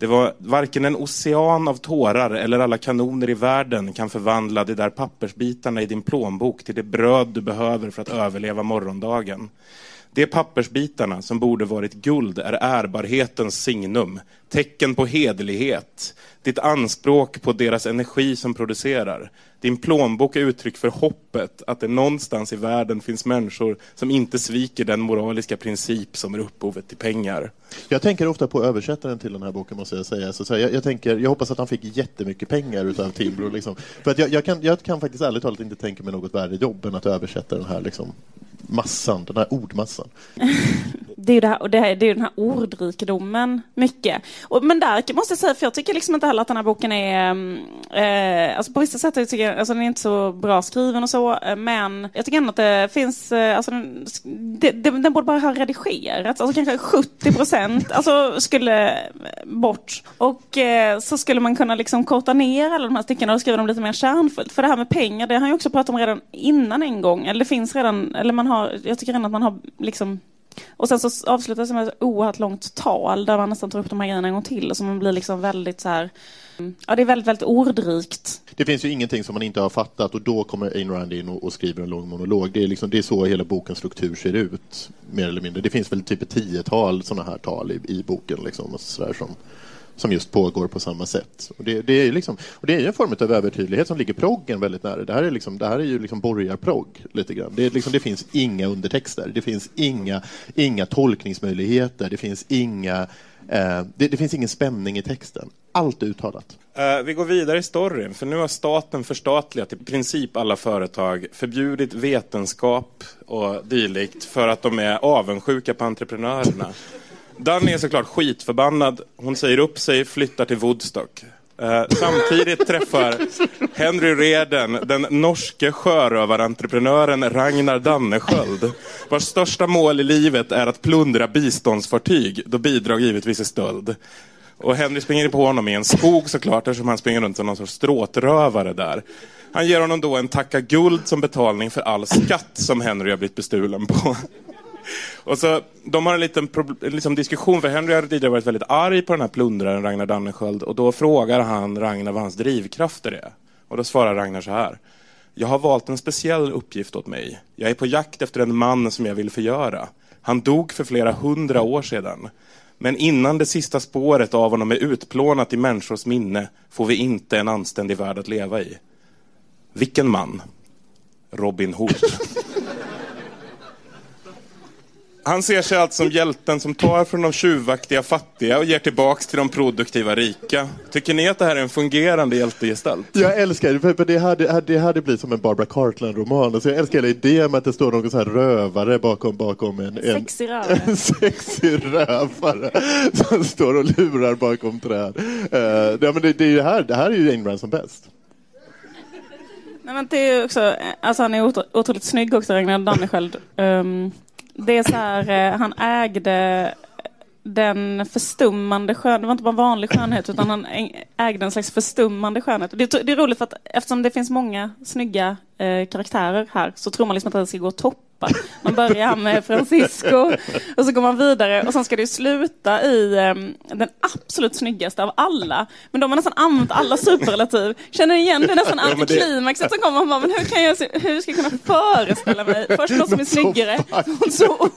Det var varken en ocean av tårar eller alla kanoner i världen kan förvandla de där pappersbitarna i din plånbok till det bröd du behöver för att överleva morgondagen. De pappersbitarna som borde varit guld är ärbarhetens signum, tecken på hederlighet, ditt anspråk på deras energi som producerar. Din plånbok är uttryck för hoppet att det någonstans i världen finns människor som inte sviker den moraliska princip som är upphovet till pengar. Jag tänker ofta på översättaren till den här boken, måste jag säga. Så, så här, jag, jag, tänker, jag hoppas att han fick jättemycket pengar utav Timbro. Liksom. För att jag, jag, kan, jag kan faktiskt ärligt talat inte tänka mig något värre jobb än att översätta den här liksom, massan, den här ordmassan. Det är ju det här, och det, här, det är den här ordrikedomen mycket. Och, men där måste jag säga, för jag tycker liksom inte heller att den här boken är... Mm, eh, alltså på vissa sätt tycker jag, alltså den är inte så bra skriven och så, eh, men jag tycker ändå att det finns... Eh, alltså den, det, det, den borde bara ha redigerats, alltså kanske 70 procent alltså skulle bort. Och eh, så skulle man kunna liksom korta ner alla de här styckena och skriva dem lite mer kärnfullt. För det här med pengar, det har jag också pratat om redan innan en gång. Eller det finns redan, eller man har, jag tycker ändå att man har liksom och sen så avslutas det med ett oerhört långt tal där man nästan tar upp de här grejerna en gång till och så man blir liksom väldigt så här. Mm, ja, det är väldigt, väldigt ordrikt. Det finns ju ingenting som man inte har fattat och då kommer Ayn Rand in och, och skriver en lång monolog. Det är, liksom, det är så hela bokens struktur ser ut, mer eller mindre. Det finns väl typ ett tiotal sådana här tal i, i boken liksom, och så där, som, som just pågår på samma sätt. Och det, det är ju liksom, och det är ju en form av övertydlighet som ligger proggen väldigt nära. Det här är, liksom, det här är ju liksom borgarprogg lite grann. Det, är liksom, det finns inga undertexter, det finns inga, inga tolkningsmöjligheter, det finns inga eh, det, det finns ingen spänning i texten. Allt är uttalat. Uh, vi går vidare i storyn, för nu har staten förstatligat i princip alla företag, förbjudit vetenskap och dylikt för att de är avundsjuka på entreprenörerna. Danny är såklart skitförbannad. Hon säger upp sig, flyttar till Woodstock. Eh, samtidigt träffar Henry Reden den norske sjörövarentreprenören Ragnar Dannesköld vars största mål i livet är att plundra biståndsfartyg då bidrag givetvis är stöld. Och Henry springer på honom i en skog såklart eftersom han springer runt som någon sorts stråtrövare där. Han ger honom då en tacka guld som betalning för all skatt som Henry har blivit bestulen på. Och så, de har en liten en liksom diskussion, för Henry har tidigare varit väldigt arg på den här plundraren Ragnar Danneskjöld och då frågar han Ragnar vad hans drivkrafter är. Och då svarar Ragnar så här. Jag har valt en speciell uppgift åt mig. Jag är på jakt efter en man som jag vill förgöra. Han dog för flera hundra år sedan. Men innan det sista spåret av honom är utplånat i människors minne får vi inte en anständig värld att leva i. Vilken man? Robin Hood. Han ser sig alltså som hjälten som tar från de tjuvaktiga fattiga och ger tillbaks till de produktiva rika. Tycker ni att det här är en fungerande hjältegestalt? Jag älskar det, för det hade, det hade blivit som en Barbara Cartland-roman. Alltså jag älskar hela idén med att det står någon så här rövare bakom, bakom en, en, Sexig rövare. en sexig rövare som står och lurar bakom träd. Uh, ja, men det, det, är ju här, det här är ju Ayn Rand som bäst. Nej, men det är också, alltså han är otro, otroligt snygg också, Ragnar Dannesköld. Um, det är så här, eh, han ägde den förstummande skönheten, det var inte bara vanlig skönhet utan han ägde en slags förstummande skönhet. Det är roligt för att eftersom det finns många snygga eh, karaktärer här så tror man liksom att det ska gå att toppa. Man börjar med Francisco och så går man vidare och sen ska det sluta i um, den absolut snyggaste av alla. Men de har nästan använt alla superlativ. Känner ni igen det nästan antiklimaxet som kommer? Man bara, men hur, kan jag, hur ska jag kunna föreställa mig? Först någon som är snyggare och så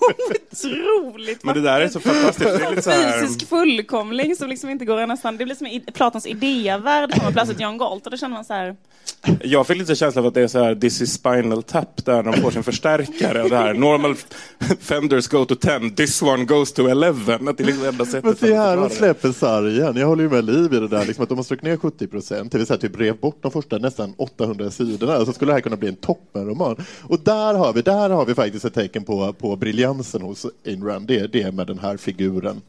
otroligt Men det där är så fantastiskt. Det är lite så här... Fysisk fullkomling som liksom inte går nästan, det blir som i Platons idévärld, kommer plötsligt John Galt och då känner man så här. Jag fick lite känsla av att det är så här, this is spinal tap, där de får sin förstärkare och det här, normal fenders go to 10, this one goes to 11. Att det är liksom enda sättet Men se här, de släpper sargen. Jag håller ju med Liv i det där, liksom, att de har strukit ner 70 procent, det vill säga typ rev bort de första nästan 800 sidorna, så skulle det här kunna bli en toppenroman. Och där har vi, där har vi faktiskt ett tecken på, på briljansen hos Ayn Rand, det är det med den här figuren.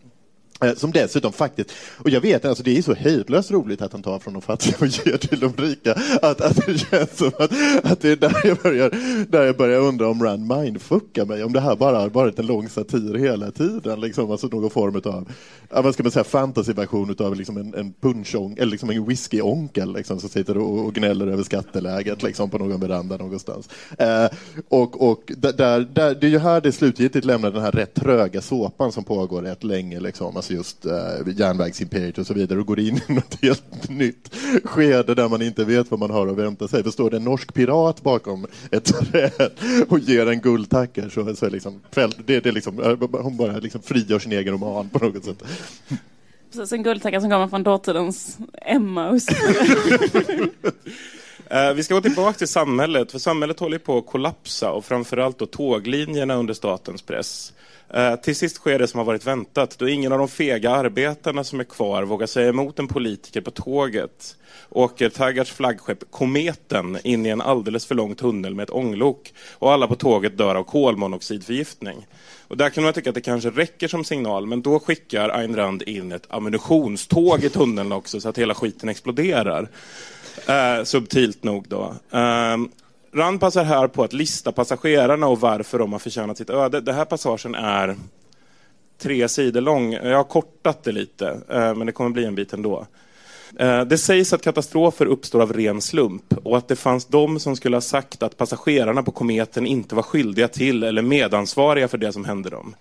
Eh, som dessutom faktiskt, och jag vet alltså det är så hejdlöst roligt att han tar från de fattiga och ger till de rika, att, att det känns som att, att det är där jag, börjar, där jag börjar undra om Rand mindfuckar mig, om det här bara har varit en lång satir hela tiden, liksom, alltså någon form av, vad ska man säga, fantasyversion av liksom en, en punchong, eller liksom en whiskyonkel liksom, som sitter och, och gnäller över skatteläget liksom, på någon veranda någonstans. Eh, och och där, där, det är ju här det slutgiltigt lämnar den här rätt tröga såpan som pågår rätt länge, liksom, alltså just eh, järnvägsimperiet och så vidare och går in i något helt nytt skede där man inte vet vad man har att vänta sig. För står det en norsk pirat bakom ett träd och ger en guldtacker så, så är liksom, det, det är liksom, eh, hon bara liksom frigör sin egen roman på något sätt. Precis, en guldtacka som kommer från dåtidens Emmaus. Uh, vi ska gå tillbaka till samhället, för samhället håller på att kollapsa och framförallt då tåglinjerna under statens press. Eh, till sist sker det som har varit väntat, då ingen av de fega arbetarna som är kvar vågar säga emot en politiker på tåget åker eh, Taggarts flaggskepp Kometen in i en alldeles för lång tunnel med ett ånglok och alla på tåget dör av kolmonoxidförgiftning. Och där kan man tycka att det kanske räcker som signal, men då skickar Ayn Rand in ett ammunitionståg i tunneln också så att hela skiten exploderar. Uh, subtilt nog då. Uh, Rand passar här på att lista passagerarna och varför de har förtjänat sitt öde. Den här passagen är tre sidor lång. Jag har kortat det lite, eh, men det kommer bli en bit ändå. Eh, det sägs att katastrofer uppstår av ren slump och att det fanns de som skulle ha sagt att passagerarna på kometen inte var skyldiga till eller medansvariga för det som hände dem.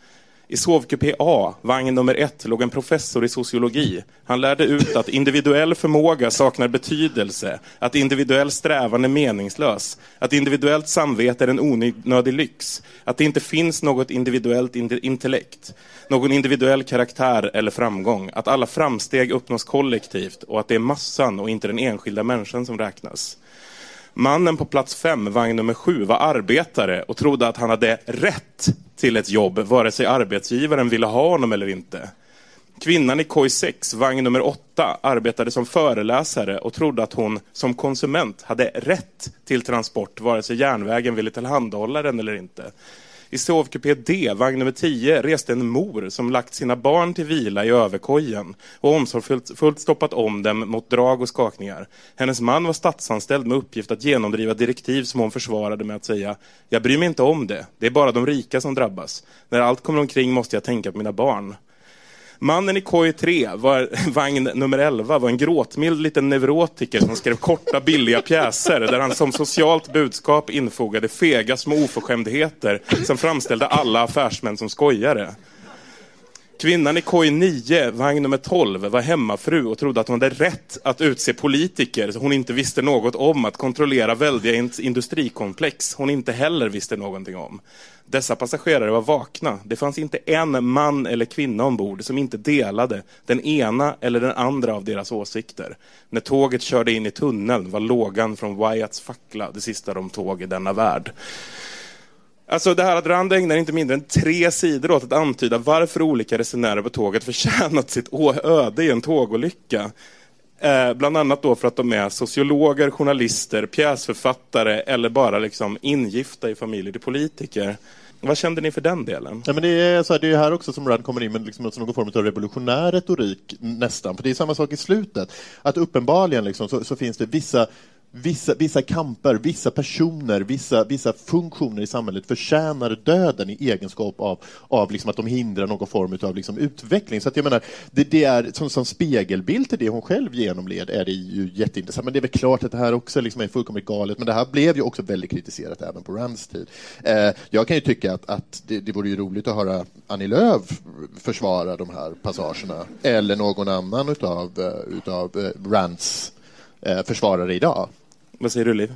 I sovkupé A, vagn nummer ett, låg en professor i sociologi. Han lärde ut att individuell förmåga saknar betydelse, att individuell strävan är meningslös, att individuellt samvete är en onödig lyx, att det inte finns något individuellt intellekt, någon individuell karaktär eller framgång, att alla framsteg uppnås kollektivt och att det är massan och inte den enskilda människan som räknas. Mannen på plats fem, vagn nummer sju, var arbetare och trodde att han hade rätt till ett jobb, vare sig arbetsgivaren ville ha honom eller inte. Kvinnan i koj 6, vagn nummer 8, arbetade som föreläsare och trodde att hon som konsument hade rätt till transport, vare sig järnvägen ville tillhandahålla den eller inte. I sovkupé D, vagn nummer 10, reste en mor som lagt sina barn till vila i överkojen och omsorgsfullt stoppat om dem mot drag och skakningar. Hennes man var statsanställd med uppgift att genomdriva direktiv som hon försvarade med att säga Jag bryr mig inte om det, det är bara de rika som drabbas. När allt kommer omkring måste jag tänka på mina barn. Mannen i koj 3, var, vagn nummer 11, var en gråtmild liten neurotiker som skrev korta billiga pjäser där han som socialt budskap infogade fega små oförskämdheter som framställde alla affärsmän som skojare. Kvinnan i koj 9, vagn nummer 12, var hemmafru och trodde att hon hade rätt att utse politiker så hon inte visste något om att kontrollera väldiga industrikomplex hon inte heller visste någonting om. Dessa passagerare var vakna. Det fanns inte en man eller kvinna ombord som inte delade den ena eller den andra av deras åsikter. När tåget körde in i tunneln var lågan från Wyatts fackla det sista de tåg i denna värld. Alltså det här att Rand ägnar inte mindre än tre sidor åt att antyda varför olika resenärer på tåget förtjänat sitt öde i en tågolycka. Eh, bland annat då för att de är sociologer, journalister, pjäsförfattare eller bara liksom ingifta i familjer till politiker. Vad kände ni för den delen? Ja, men det, är så här, det är här också som Rand kommer in med liksom någon form av revolutionär retorik nästan. För det är samma sak i slutet. Att uppenbarligen liksom, så, så finns det vissa Vissa, vissa kamper, vissa personer, vissa, vissa funktioner i samhället förtjänar döden i egenskap av, av liksom att de hindrar någon form av liksom utveckling. Så att jag menar, det, det är som, som spegelbild till det hon själv genomled är det ju jätteintressant. Men det är väl klart att det här också liksom är fullkomligt galet. Men det här blev ju också väldigt kritiserat även på Rands tid. Eh, jag kan ju tycka att, att det, det vore ju roligt att höra Annie Lööf försvara de här passagerna. Eller någon annan utav, eh, utav eh, Rands eh, försvarare idag. Vad säger du, Liv?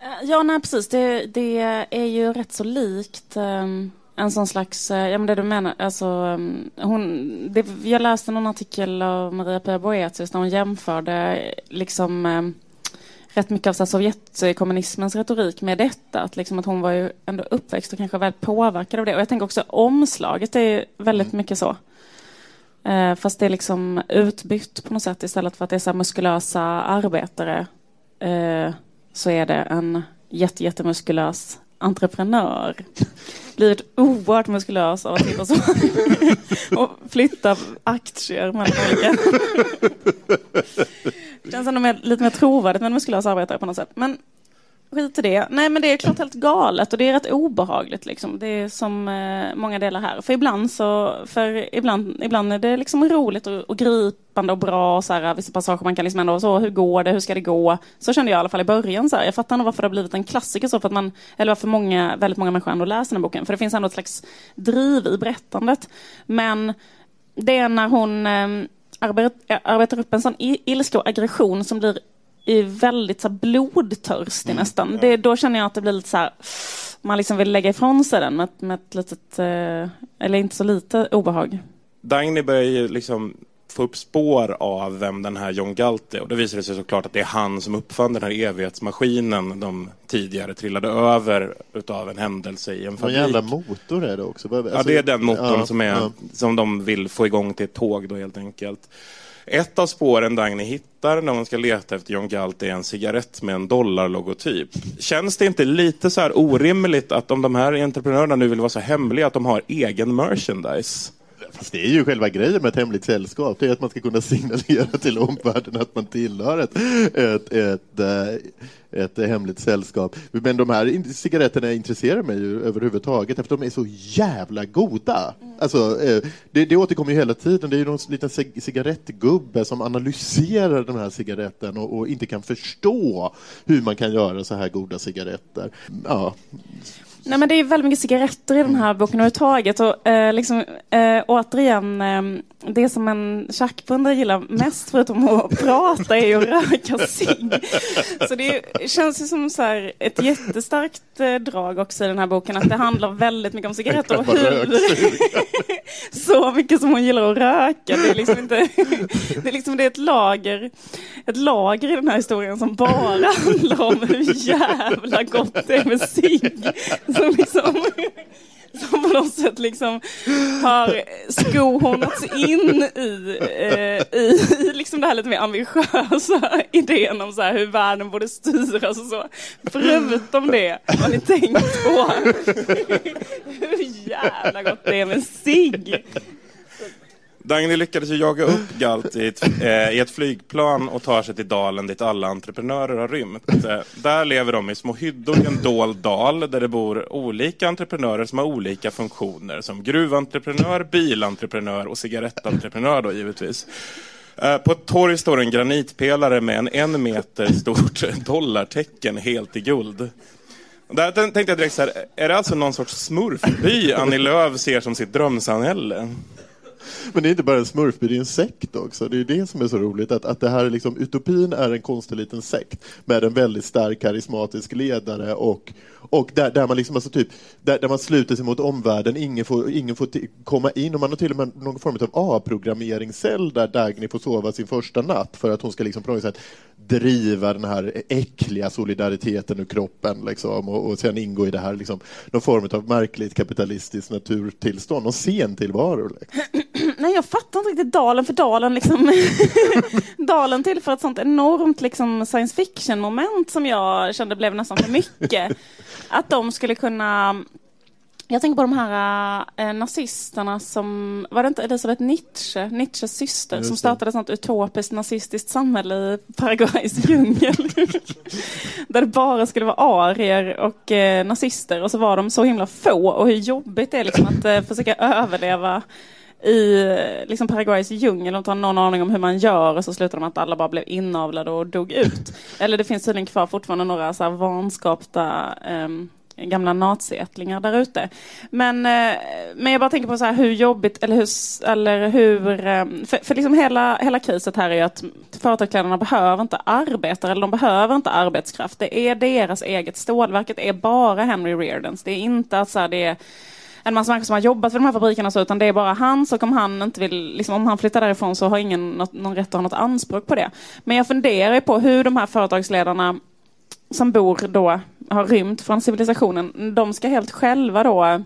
Eh, ja, nej precis. Det, det är ju rätt så likt um, en sån slags, uh, ja men det du menar, alltså um, hon, det, jag läste någon artikel av Maria Pia Boetius där hon jämförde liksom um, rätt mycket av så Sovjetkommunismens retorik med detta. Att, liksom, att hon var ju ändå uppväxt och kanske väldigt påverkad av det. Och jag tänker också omslaget är väldigt mm. mycket så. Uh, fast det är liksom utbytt på något sätt istället för att det är så muskulösa arbetare eh, så är det en jätte, jättemuskulös entreprenör. Blivit oerhört muskulös av att sitta så och flytta aktier mellan olika. Känns ändå mer, lite mer trovärdigt med en muskulös arbetare på något sätt. Men skit i det. Nej, men det är klart helt galet och det är rätt obehagligt. Liksom. Det är som eh, många delar här. För ibland så, för ibland, ibland är det liksom roligt och, och gripande och bra och så här, vissa passager man kan liksom ändå, så hur går det, hur ska det gå? Så kände jag i alla fall i början. Så här. Jag fattar nog varför det har blivit en klassiker så, för att man, eller varför många, väldigt många människor ändå läser den här boken. För det finns ändå ett slags driv i berättandet. Men det är när hon eh, arbetar, eh, arbetar upp en sån ilska och aggression som blir är väldigt så här, blodtörstig mm. nästan. Det, då känner jag att det blir lite så här, man liksom vill lägga ifrån sig den med, med ett litet, eh, eller inte så lite obehag. Dagny börjar ju liksom få upp spår av vem den här John Galt är. Och det visar sig såklart att det är han som uppfann den här evighetsmaskinen de tidigare trillade över utav en händelse i en fabrik. En jävla motor är det också. Alltså, ja, det är den motorn ja, som, är, ja. som de vill få igång till ett tåg då helt enkelt. Ett av spåren Dagny hittar när hon ska leta efter John Galt är en cigarett med en dollarlogotyp. Känns det inte lite så här orimligt att om de här entreprenörerna nu vill vara så hemliga att de har egen merchandise? Fast det är ju själva grejen med ett hemligt sällskap. Det är att man ska kunna signalera till omvärlden att man tillhör ett, ett, ett, ett, ett hemligt sällskap. Men de här cigaretterna intresserar mig ju överhuvudtaget eftersom de är så jävla goda. Alltså, eh, det, det återkommer ju hela tiden. Det är ju någon liten cigarettgubbe som analyserar den här cigaretten och, och inte kan förstå hur man kan göra så här goda cigaretter. Ja. Nej, men det är väldigt mycket cigaretter i den här boken överhuvudtaget. Och, eh, liksom, eh, återigen, eh, det som en tjackpundare gillar mest förutom att prata är ju att röka cigg. Så det känns ju som så här, ett jättestarkt eh, drag också i den här boken att det handlar väldigt mycket om cigaretter och hur... så mycket som hon gillar att röka. Det är liksom inte... det är liksom det är ett lager, ett lager i den här historien som bara handlar om hur jävla gott det är med cigg som liksom som på något sätt liksom har skohornats in i, eh, i, i liksom det här lite mer ambitiösa idén om så här hur världen borde styras och så. Förutom det, har ni tänkt på hur jävla gott det är med cigg? Dagny lyckades ju jaga upp Galt i ett, eh, i ett, flygplan och tar sig till dalen dit alla entreprenörer har rymt. Eh, där lever de i små hyddor i en dold dal där det bor olika entreprenörer som har olika funktioner. Som gruventreprenör, bilentreprenör och cigarettentreprenör då givetvis. Eh, på ett torg står en granitpelare med en en meter stort dollartecken helt i guld. Där tänkte jag direkt så här, är det alltså någon sorts smurfby Annie Lööf ser som sitt drömsamhälle? Men det är inte bara en smurfby, det är en sekt också. Det är det som är så roligt, att, att det här är liksom, utopin är en konstig liten sekt med en väldigt stark karismatisk ledare och, och där, där man liksom, alltså typ, där, där man sluter sig mot omvärlden, ingen får, ingen får komma in och man har till och med någon form av avprogrammeringscell där Dagny får sova sin första natt för att hon ska liksom på något sätt driva den här äckliga solidariteten ur kroppen liksom, och, och sen ingå i det här liksom, någon form av märkligt kapitalistiskt naturtillstånd och sentillvaro. Liksom. Nej, jag fattar inte riktigt Dalen, för Dalen liksom... Dalen tillför ett sånt enormt liksom, science fiction-moment som jag kände blev nästan för mycket. Att de skulle kunna jag tänker på de här äh, nazisterna som, var det inte Elisabeth Nietzsche, Nietzsches syster, som startade ett sånt utopiskt nazistiskt samhälle i Paraguays djungel. Där det bara skulle vara arier och äh, nazister och så var de så himla få och hur jobbigt det är liksom att äh, försöka överleva i liksom Paraguays djungel. De tar någon aning om hur man gör och så slutar de att alla bara blev inavlade och dog ut. Eller det finns tydligen kvar fortfarande några så här vanskapta um, gamla naziättlingar där ute. Men, eh, men jag bara tänker på så här hur jobbigt, eller hur, eller hur eh, för, för liksom hela, hela kriset här är ju att företagsledarna behöver inte arbetare, eller de behöver inte arbetskraft. Det är deras eget stålverket, är bara Henry Reardons. Det är inte att så här, det är en massa människor som har jobbat för de här fabrikerna så, utan det är bara han, så om han inte vill, liksom, om han flyttar därifrån så har ingen något, någon rätt att ha något anspråk på det. Men jag funderar på hur de här företagsledarna som bor då, har rymt från civilisationen, de ska helt själva då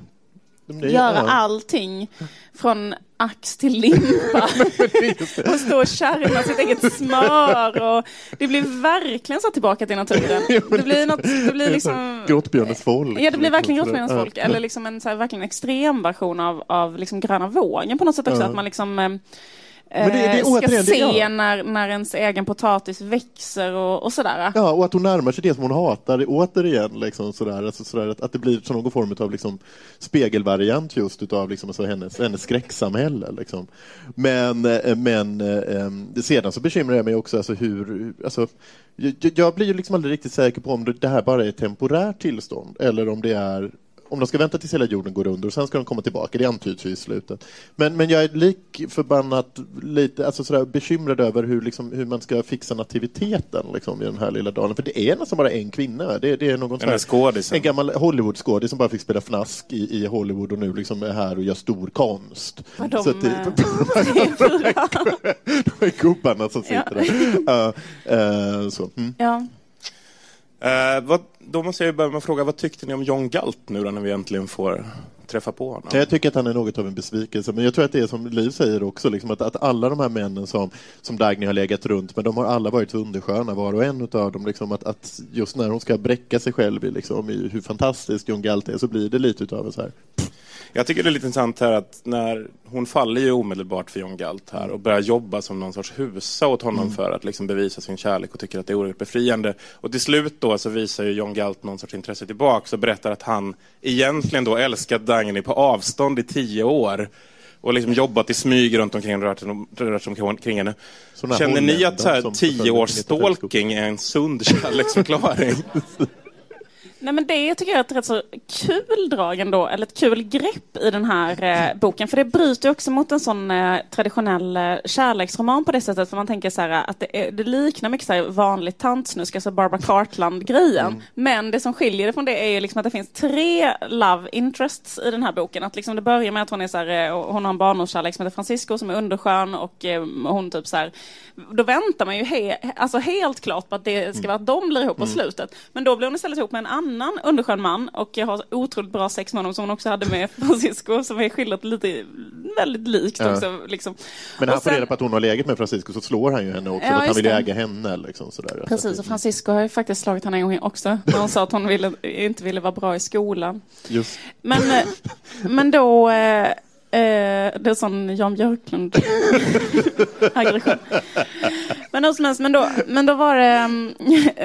göra allting från ax till limpa och stå och kärna sitt eget smör. Och det blir verkligen så tillbaka till naturen. Det blir, något, det blir liksom... Grottbjörnens folk. Ja, det blir verkligen grottbjörnens folk. Eller liksom en så här, verkligen extrem version av, av liksom gröna vågen på något sätt också. Att man liksom eh, men det, det, ska återigen, se det, ja. när, när ens egen potatis växer och, och, sådär. Ja, och att hon närmar sig det som hon hatar återigen. Liksom, sådär, alltså, sådär, att, att det blir som någon form av liksom, spegelvariant just utav liksom, alltså, hennes, hennes skräcksamhälle. Liksom. Men, eh, men eh, sedan så bekymrar jag mig också alltså, hur... Alltså, jag, jag blir ju liksom aldrig riktigt säker på om det här bara är ett temporärt tillstånd eller om det är om de ska vänta tills hela jorden går under och sen ska de komma tillbaka, det antyds ju i slutet. Men, men jag är lik förbannat lite alltså sådär, bekymrad över hur, liksom, hur man ska fixa nativiteten liksom, i den här lilla dalen. För det är nästan bara en kvinna. Det, det är någon sådär, en gammal Hollywood-skådis som bara fick spela fnask i, i Hollywood och nu liksom är här och gör stor konst. Var de, så det, de är gubbarna som sitter ja. där. Uh, uh, så. Mm. Ja. Uh, vad, då måste jag börja med att fråga, vad tyckte ni om John Galt nu då, när vi äntligen får träffa på honom? Jag tycker att han är något av en besvikelse, men jag tror att det är som Liv säger också, liksom att, att alla de här männen som, som Dagny har legat runt men de har alla varit undersköna, var och en av dem. Liksom att, att just när hon ska bräcka sig själv i, liksom, i hur fantastisk John Galt är så blir det lite av en så här jag tycker det är lite intressant här att när hon faller ju omedelbart för John Galt här och börjar jobba som någon sorts husa åt honom mm. för att liksom bevisa sin kärlek och tycker att det är oerhört befriande. Och till slut då så visar ju John Galt någon sorts intresse tillbaka och berättar att han egentligen då älskat Dagny på avstånd i tio år och liksom jobbat i smyg runt omkring och rört, rört omkring henne. Känner ni att så här, tio års stalking är en sund kärleksförklaring? Nej men det tycker jag är ett rätt så kul drag ändå, eller ett kul grepp i den här eh, boken. För det bryter också mot en sån eh, traditionell eh, kärleksroman på det sättet. För man tänker så här att det, är, det liknar mycket så här vanligt tantsnusk, alltså Barbara Cartland-grejen. Mm. Men det som skiljer det från det är ju liksom att det finns tre love interests i den här boken. Att liksom det börjar med att hon är så här, eh, hon har en barndomskärlek som heter Francisco som är underskön och eh, hon typ så här, då väntar man ju he, alltså helt klart på att det ska vara att de blir ihop på mm. slutet. Men då blir hon istället ihop med en annan annan underskön man och jag har otroligt bra sex med honom som hon också hade med Francisco som är skildrat lite väldigt likt ja. också. Liksom. Men när han får reda på att hon har legat med Francisco så slår han ju henne också, ja, att han vill ju äga henne. Liksom, sådär. Precis, och Francisco har ju faktiskt slagit henne en gång också när hon sa att hon ville, inte ville vara bra i skolan. Just. Men, eh, men då eh, Eh, det är sån Jan Björklund aggression. Men hur som helst, men då, men då var det...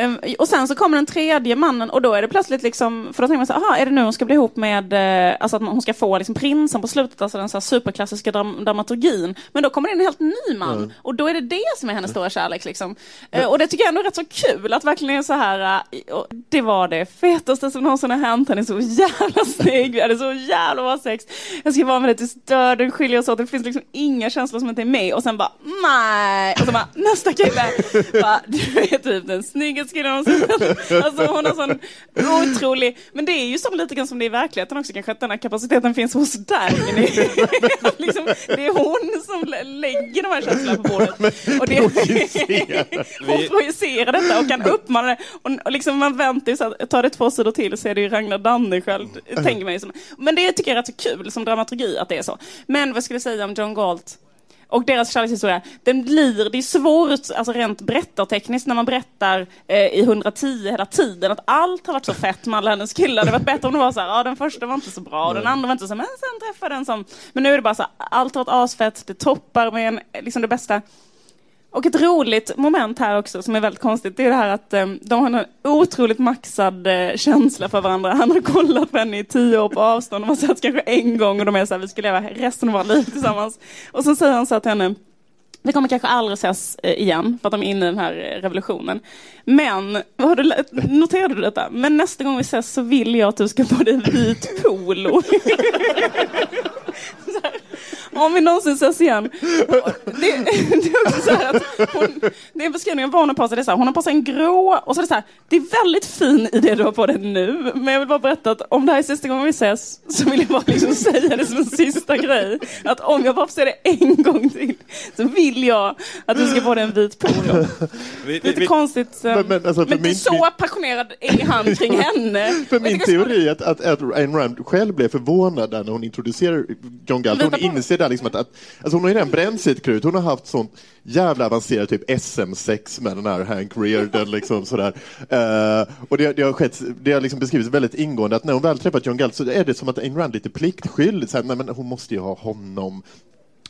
um, och sen så kommer den tredje mannen och då är det plötsligt liksom... För då tänker man så här, aha, är det nu hon ska bli ihop med... eh, Alltså att hon ska få liksom prinsen på slutet, alltså den så här superklassiska dram dramaturgin. Men då kommer det in en helt ny man. Och då är det det som är hennes stora kärlek liksom. Eh, Och det tycker jag ändå är rätt så kul, att verkligen är så här... eh, Det var det fetaste som någonsin har hänt. Han är så jävla snygg, vi hade så jävla bra sex. Jag ska vara med dig tills döden skiljer oss åt. Det finns liksom inga känslor som inte är med. Och sen bara, nej! Och så bara, nästa kille. Bara, du är typ den snyggaste killen. Alltså hon har sån otrolig, men det är ju så lite grann som det är i verkligheten också kanske, att den här kapaciteten finns hos Dagny. liksom, det är hon som lä- lägger de här känslorna på bordet. Och det, hon projicerar detta och kan uppmana det. Och, och liksom man väntar ju så att tar det två sidor till så är det ju Ragnar Danneskjöld, tänker man ju som. Men det tycker jag är rätt så kul som dramaturgi att det är så. Men vad skulle jag säga om John Galt? Och deras kärlekshistoria, den blir, det är svårt, alltså rent berättartekniskt, när man berättar eh, i 110 hela tiden, att allt har varit så fett med alla hennes killar. Det hade varit bättre om det var så här, ja den första var inte så bra, och den andra var inte så, men sen träffade den som, men nu är det bara så här, allt har varit asfett, det toppar med en, liksom det bästa. Och ett roligt moment här också som är väldigt konstigt, det är det här att eh, de har en otroligt maxad eh, känsla för varandra. Han har kollat på henne i tio år på avstånd, de har setts kanske en gång och de är så här, vi ska leva resten av våra liv tillsammans. Och så säger han så här till henne, vi kommer kanske aldrig ses eh, igen för att de är inne i den här eh, revolutionen. Men, har du, noterade du detta? Men nästa gång vi ses så vill jag att du ska få dig vit polo. Om vi någonsin ses igen. Det, det är så här att hon, det är en beskrivning av vad hon har på sig. Det är så här, hon har på sig en grå och så är det så här, det är väldigt fin i det du har på dig nu. Men jag vill bara berätta att om det här är sista gången vi ses så vill jag bara liksom säga det som en sista grej. Att om jag bara får se det en gång till så vill jag att du ska få dig en vit polo. Lite vi, konstigt. eh, Men- men alltså, men min- så min- passionerad är han kring henne. För min teori är att, att, att Ayn Rand själv blev förvånad när hon introducerar John Galt. Hon inser där liksom att, att alltså hon har ju redan bränt sitt krut. Hon har haft sånt jävla avancerat typ SM-sex med den här Hank Rearden liksom sådär. Eh, och det, det har skett, det har liksom beskrivits väldigt ingående att när hon väl träffat John Galt så är det som att Ayn Rand lite pliktskyldig. Nej, men hon måste ju ha honom.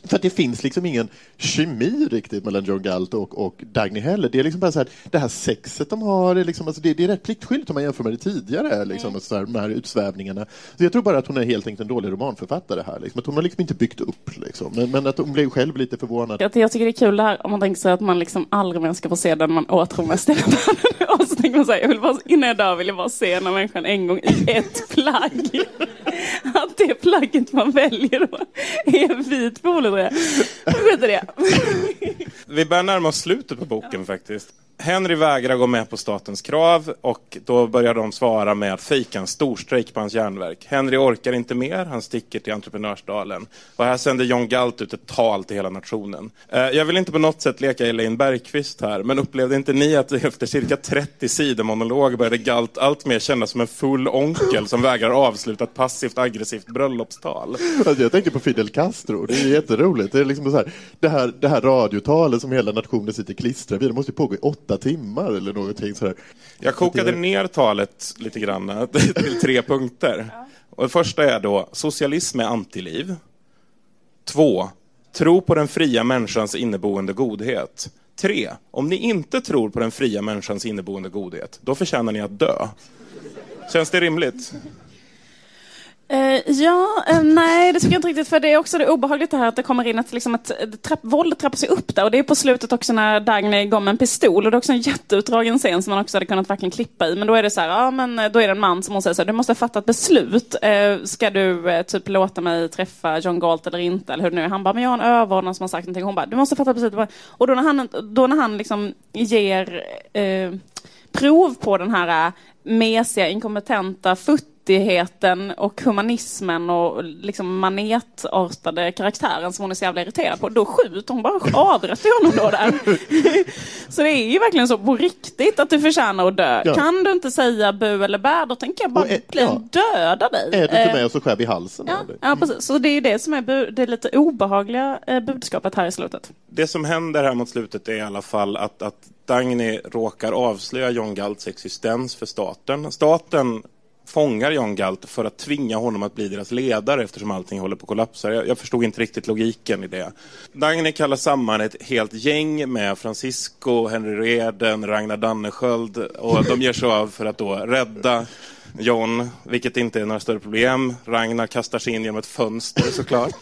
För att det finns liksom ingen kemi riktigt mellan John Galt och, och Dagny heller. Det är liksom bara så här, det här sexet de har, är liksom, alltså det, det är rätt pliktskyldigt om man jämför med det tidigare, liksom, Mm. så här, de här utsvävningarna. Så jag tror bara att hon är helt enkelt en dålig romanförfattare här. Liksom, att hon har liksom inte byggt upp, liksom. men, men att hon blev själv lite förvånad. Jag, jag tycker det är kul det här om man tänker sig att man liksom aldrig mer ska få se den man åtrår mest i världen. Och så tänker man så här, jag vill bara, innan jag dör vill jag bara se den här människan en gång i ett plagg. Att det plagget man väljer då är vit polo tror jag. Skit i det. vi börjar närma oss slutet på boken faktiskt. Henry vägrar gå med på statens krav och då börjar de svara med att fejka en storstrejk på hans järnverk. Henry orkar inte mer, han sticker till entreprenörsdalen. Och här sänder John Galt ut ett tal till hela nationen. Eh, jag vill inte på något sätt leka Elaine Bergqvist här, men upplevde inte ni att efter cirka 30 sidor monolog började Galt alltmer kännas som en full onkel som vägrar avsluta ett passivt aggressivt bröllopstal? Alltså, jag tänker på Fidel Castro, det är jätteroligt. Det, är liksom så här, det, här, det här radiotalet som hela nationen sitter klistrad vid, det måste ju pågå i åtta timmar eller någonting sådär. Jag kokade ner talet lite grann till tre punkter. Och det första är då, socialism är antiliv. Två, tro på den fria människans inneboende godhet. Tre, om ni inte tror på den fria människans inneboende godhet, då förtjänar ni att dö. Känns det rimligt? Uh, ja, uh, nej det tycker jag inte riktigt. För det är också det obehagligt det här att det kommer in att, liksom att eh, trapp, våldet trappas sig upp där. Och det är på slutet också när Dagny går med en pistol. Och det är också en jätteutdragen scen som man också hade kunnat verkligen klippa i. Men då är det så här, ja men då är det en man som hon säger så här, du måste fatta ett beslut. Uh, ska du typ låta mig träffa John Galt eller inte? Eller hur det nu är. Han bara, men jag har en överordnad som har sagt någonting. Hon bara, du måste fatta ett beslut. Och då när han, då när han liksom ger prov på den här mesiga, inkompetenta futtigheten och humanismen och liksom manetartade karaktären som hon är så jävla irriterad på. Då skjuter hon bara avrätter honom då där. så det är ju verkligen så på riktigt att du förtjänar att dö. Ja. Kan du inte säga bu eller bä, då tänker jag bara bli ja. döda dig. Är du inte Eh, med så skär vi halsen Ja, ja, precis. Så det är det som är bu- det lite obehagliga eh, budskapet här i slutet. Det som händer här mot slutet är i alla fall att, att Dagny råkar avslöja John Galts existens för staten. Staten fångar Jan Galt för att tvinga honom att bli deras ledare eftersom allting håller på att kollapsa. Jag, jag förstod inte riktigt logiken i det. Dagny kallar samman ett helt gäng med Francisco, Henry Reden, Ragnar Dannesköld och de ger sig av för att då rädda John, vilket inte är några större problem. Ragnar kastar sig in genom ett fönster såklart.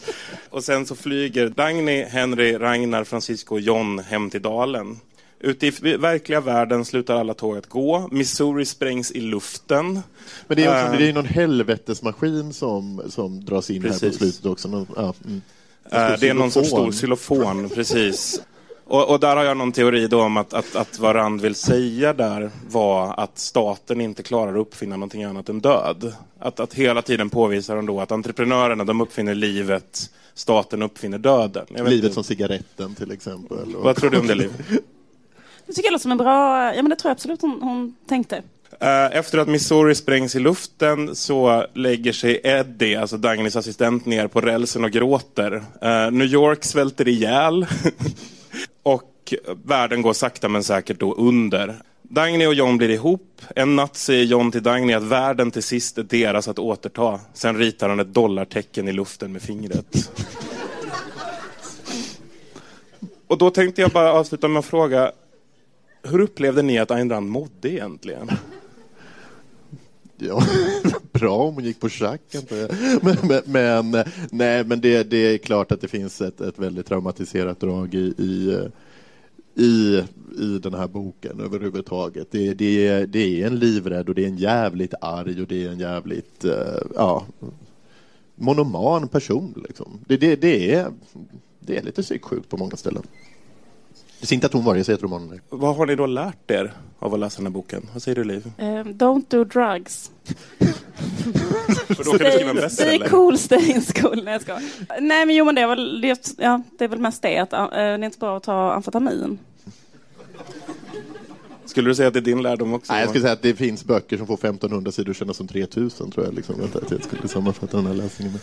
Och sen så flyger Dagny, Henry, Ragnar, Francisco och John hem till dalen. Ute i verkliga världen slutar alla tåg att gå. Missouri sprängs i luften. Men det är, också, Uh, det är någon helvetesmaskin som, som dras in här Precis. på slutet också. Någon, ja, mm. Eh, det är någon sorts stor Xylofon. precis. Och, och där har jag någon teori då om att, att, att vad Rand vill säga där var att staten inte klarar att uppfinna någonting annat än död. Att, att hela tiden påvisar de då att entreprenörerna de uppfinner livet, staten uppfinner döden. Livet inte. som cigaretten till exempel. Vad tror du om det, Liv? Det tycker jag låter som en bra... Ja, men det tror jag absolut hon, hon tänkte. Eh, Efter att Missouri sprängs i luften så lägger sig Eddie, alltså Dagnys assistent, ner på rälsen och gråter. Eh, New York svälter ihjäl och världen går sakta men säkert då under. Dagny och John blir ihop. En natt säger John till Dagny att världen till sist är deras att återta. Sen ritar han ett dollartecken i luften med fingret. Och då tänkte jag bara avsluta med att fråga, hur upplevde ni att Ayn Rand mådde egentligen? Ja, bra om hon gick på schack. antar jag. Men, men, men, nej, men det, det är klart att det finns ett, ett väldigt traumatiserat drag i, i, i, i den här boken överhuvudtaget. Det, det, är- det är en livrädd och det är en jävligt arg och det är en jävligt eh, ja, monoman person. Liksom. Det, det, det, är, det är lite psyksjukt på många ställen. Det ser inte att hon var det, jag säger att romanen. Vad har ni då lärt er av att läsa den här boken? Vad säger du, Liv? Eh, don't do drugs. För då kan du skriva en Stay, bestseller. stay cool, stay in school. Nej, jag skojar. Nej, men jo, men det är väl, det, ja, det är väl mest det att eh, det är inte bra att ta amfetamin. Skulle du säga att det är din lärdom också? Nej, jag skulle säga att det finns böcker som får 1500 sidor kännas som 3000 tror jag. Liksom. Att jag skulle sammanfatta den här läsningen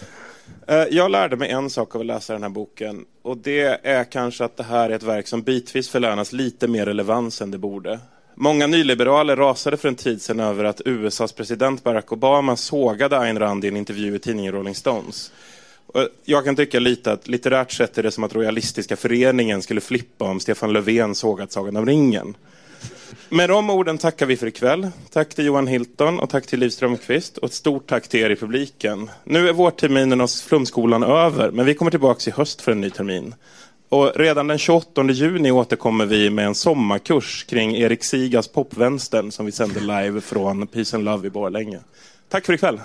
med. Eh, Jag lärde mig en sak av att läsa den här boken och det är kanske att det här är ett verk som bitvis förlänas lite mer relevans än det borde. Många nyliberaler rasade för en tid sedan över att USAs president Barack Obama sågade Ayn Rand i en intervju i tidningen Rolling Stones. Jag kan tycka lite att litterärt sett är det som att Royalistiska föreningen skulle flippa om Stefan Löfven sågat Sagan om ringen. Med de orden tackar vi för ikväll. Tack till Johan Hilton och tack till Liv Strömquist och ett stort tack till er i publiken. Nu är vårterminen hos Flumskolan över, men vi kommer tillbaka i höst för en ny termin. Och redan den 28 juni återkommer vi med en sommarkurs kring Erik Sigas popvänstern som vi sänder live från Peace and Love i Borlänge. Tack för ikväll.